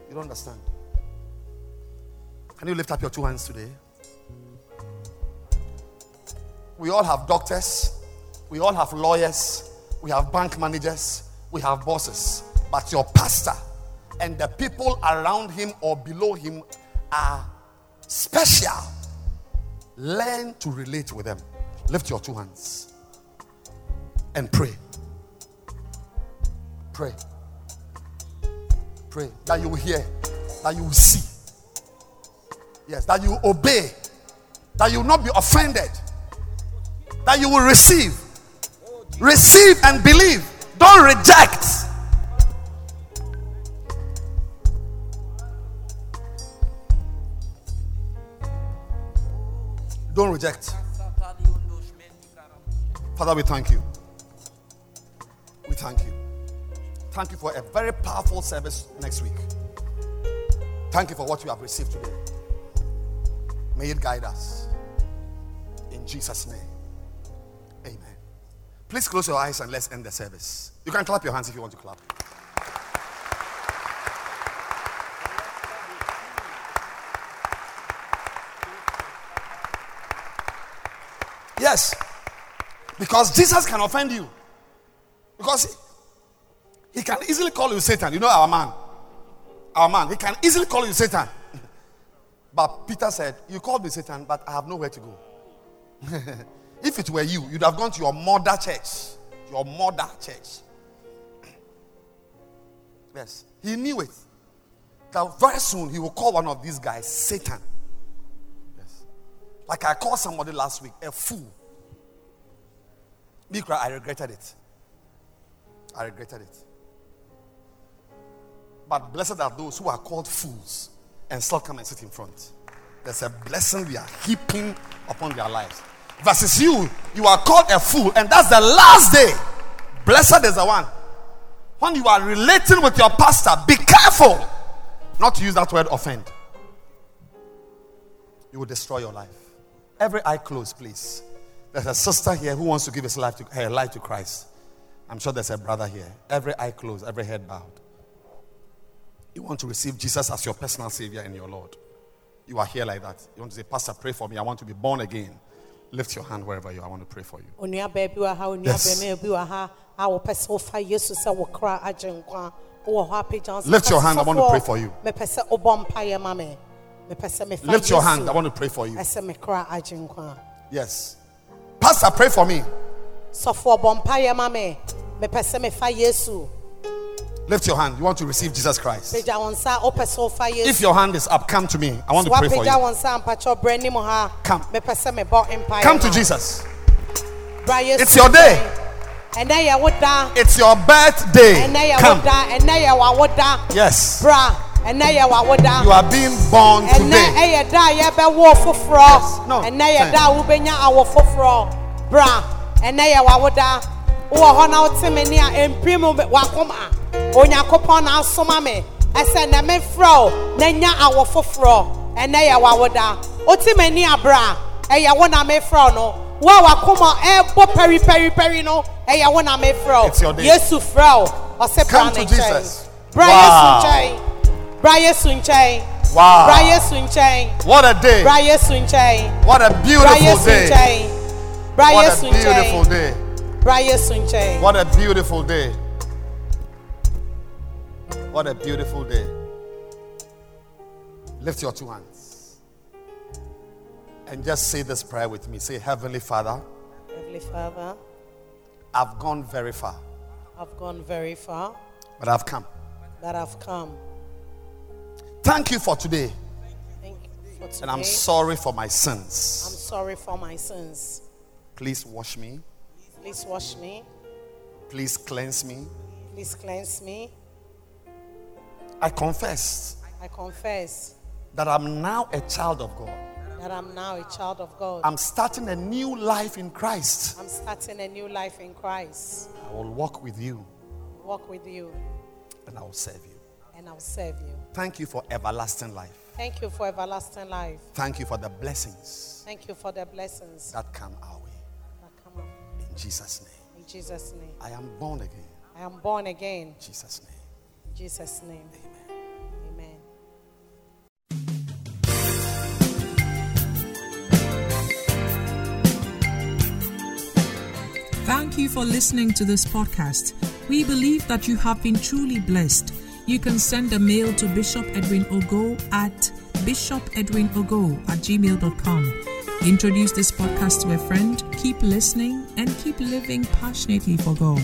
You don't understand. Can you lift up your two hands today? We all have doctors, we all have lawyers, we have bank managers, we have bosses. But your pastor and the people around him or below him are special. Learn to relate with them. Lift your two hands and pray. Pray. Pray that you will hear, that you will see. Yes, that you obey, that you will not be offended, that you will receive. Receive and believe. Don't reject. Don't reject. Father, we thank you. We thank you. Thank you for a very powerful service next week. Thank you for what we have received today. May it guide us. In Jesus' name. Amen. Please close your eyes and let's end the service. You can clap your hands if you want to clap. Yes. Because Jesus can offend you. Because he can easily call you Satan. You know our man. Our man. He can easily call you Satan. But Peter said, You called me Satan, but I have nowhere to go. if it were you, you'd have gone to your mother church. Your mother church. Yes. He knew it. That very soon he will call one of these guys Satan. Yes. Like I called somebody last week, a fool. Me cry, I regretted it. I regretted it. But blessed are those who are called fools and still come and sit in front. There's a blessing we are heaping upon their lives. Versus you, you are called a fool, and that's the last day. Blessed is the one. When you are relating with your pastor, be careful not to use that word offend. You will destroy your life. Every eye closed, please. There's a sister here who wants to give his life to, her life to Christ. I'm sure there's a brother here. Every eye closed, every head bowed. You want to receive Jesus as your personal Savior and your Lord. You are here like that. You want to say, Pastor, pray for me. I want to be born again. Lift your hand wherever you are. I want to pray for you. onua baabi wɔ ha onua Yes. bɛrima bi wɔ ha a wɔpɛ sɛ wofa yesu sɛ wo kra agye nkwa wowɔ hɔ apagya wo nsa Lift your hand. I want to pray for you. mepɛ sɛ wobɔ mpayɛ ma me mepɛ sɛ mefa Lift your hand. I want to pray for you. ɛsɛ me kra agye nkwa Yes. Pastor, pray for me. sɔfoɔ bɔ mpayɛ ma me mepɛ sɛ mefa yesu Lift your hand. You want to receive Jesus Christ. pagya wo nsa wopɛ sɛ wofa If your hand is up, come to me. I want to pray for you. wo nsa mpakyɛ brɛ anim ha Come. mepɛ sɛ mebɔ mpayɛ Come to. Jesus. It's your day. ɛnɛ yɛ wo da It's your birthday. Come. da ɛnɛ yɛ wawo da Yes. Bra ɛnɛ yɛ wawo da You are being born ɛnɛ today. ɛyɛ da a yɛbɛwo foforɔ ɛnɛ yɛ da a wobɛnya awo foforɔ bra ɛnɛ yɛ wawo da wowɔ hɔ na wote me ne a mpim wakoma onyankopɔn na asoma me ɛsɛ na mefrɛ wo na nya awɔ foforɔ ɛnɛ yɛ wawoda oti m'ani abra a ɛyɛ wo na mefrɛ no wo a wakoma ɛbɔ pɛri pɛri pɛri no ɛyɛ wo na mefrɛ day. yesu frɛ wo ɔsɛ bra Come ne to nkyɛn Jesus. bra Wow. yesu nkyɛn yesu nkyɛn Wow. yesu nkyɛn What a day. yesu nkyɛn What a beautiful yesu day. nkyɛn bra What a yesu beautiful day. yesu nkyɛn What a beautiful day. What a beautiful day. Lift your two hands and just say this prayer with me. Say, Heavenly Father, Heavenly Father, I've gone very far, I've gone very far, but I've come. but I've come. Thank you for today, Thank you for today. and I'm sorry for my sins. I'm sorry for my sins. Please wash me. Please wash me. Please cleanse me. Please cleanse me. I confess I confess that I'm now a child of God. that I'm now a child of God. I'm starting a new life in Christ. I'm starting a new life in Christ. I will walk with you Walk with you and I will serve you. and I'll serve you. Thank you for everlasting life. Thank you for everlasting life. Thank you for the blessings Thank you for the blessings that come our way. that come up. In Jesus' name. In Jesus' name. I am born again. I am born again. In Jesus' name. In Jesus' name. Amen. Amen. Thank you for listening to this podcast. We believe that you have been truly blessed. You can send a mail to Bishop Edwin Ogo at bishopedwinogo at gmail.com. Introduce this podcast to a friend, keep listening, and keep living passionately for God.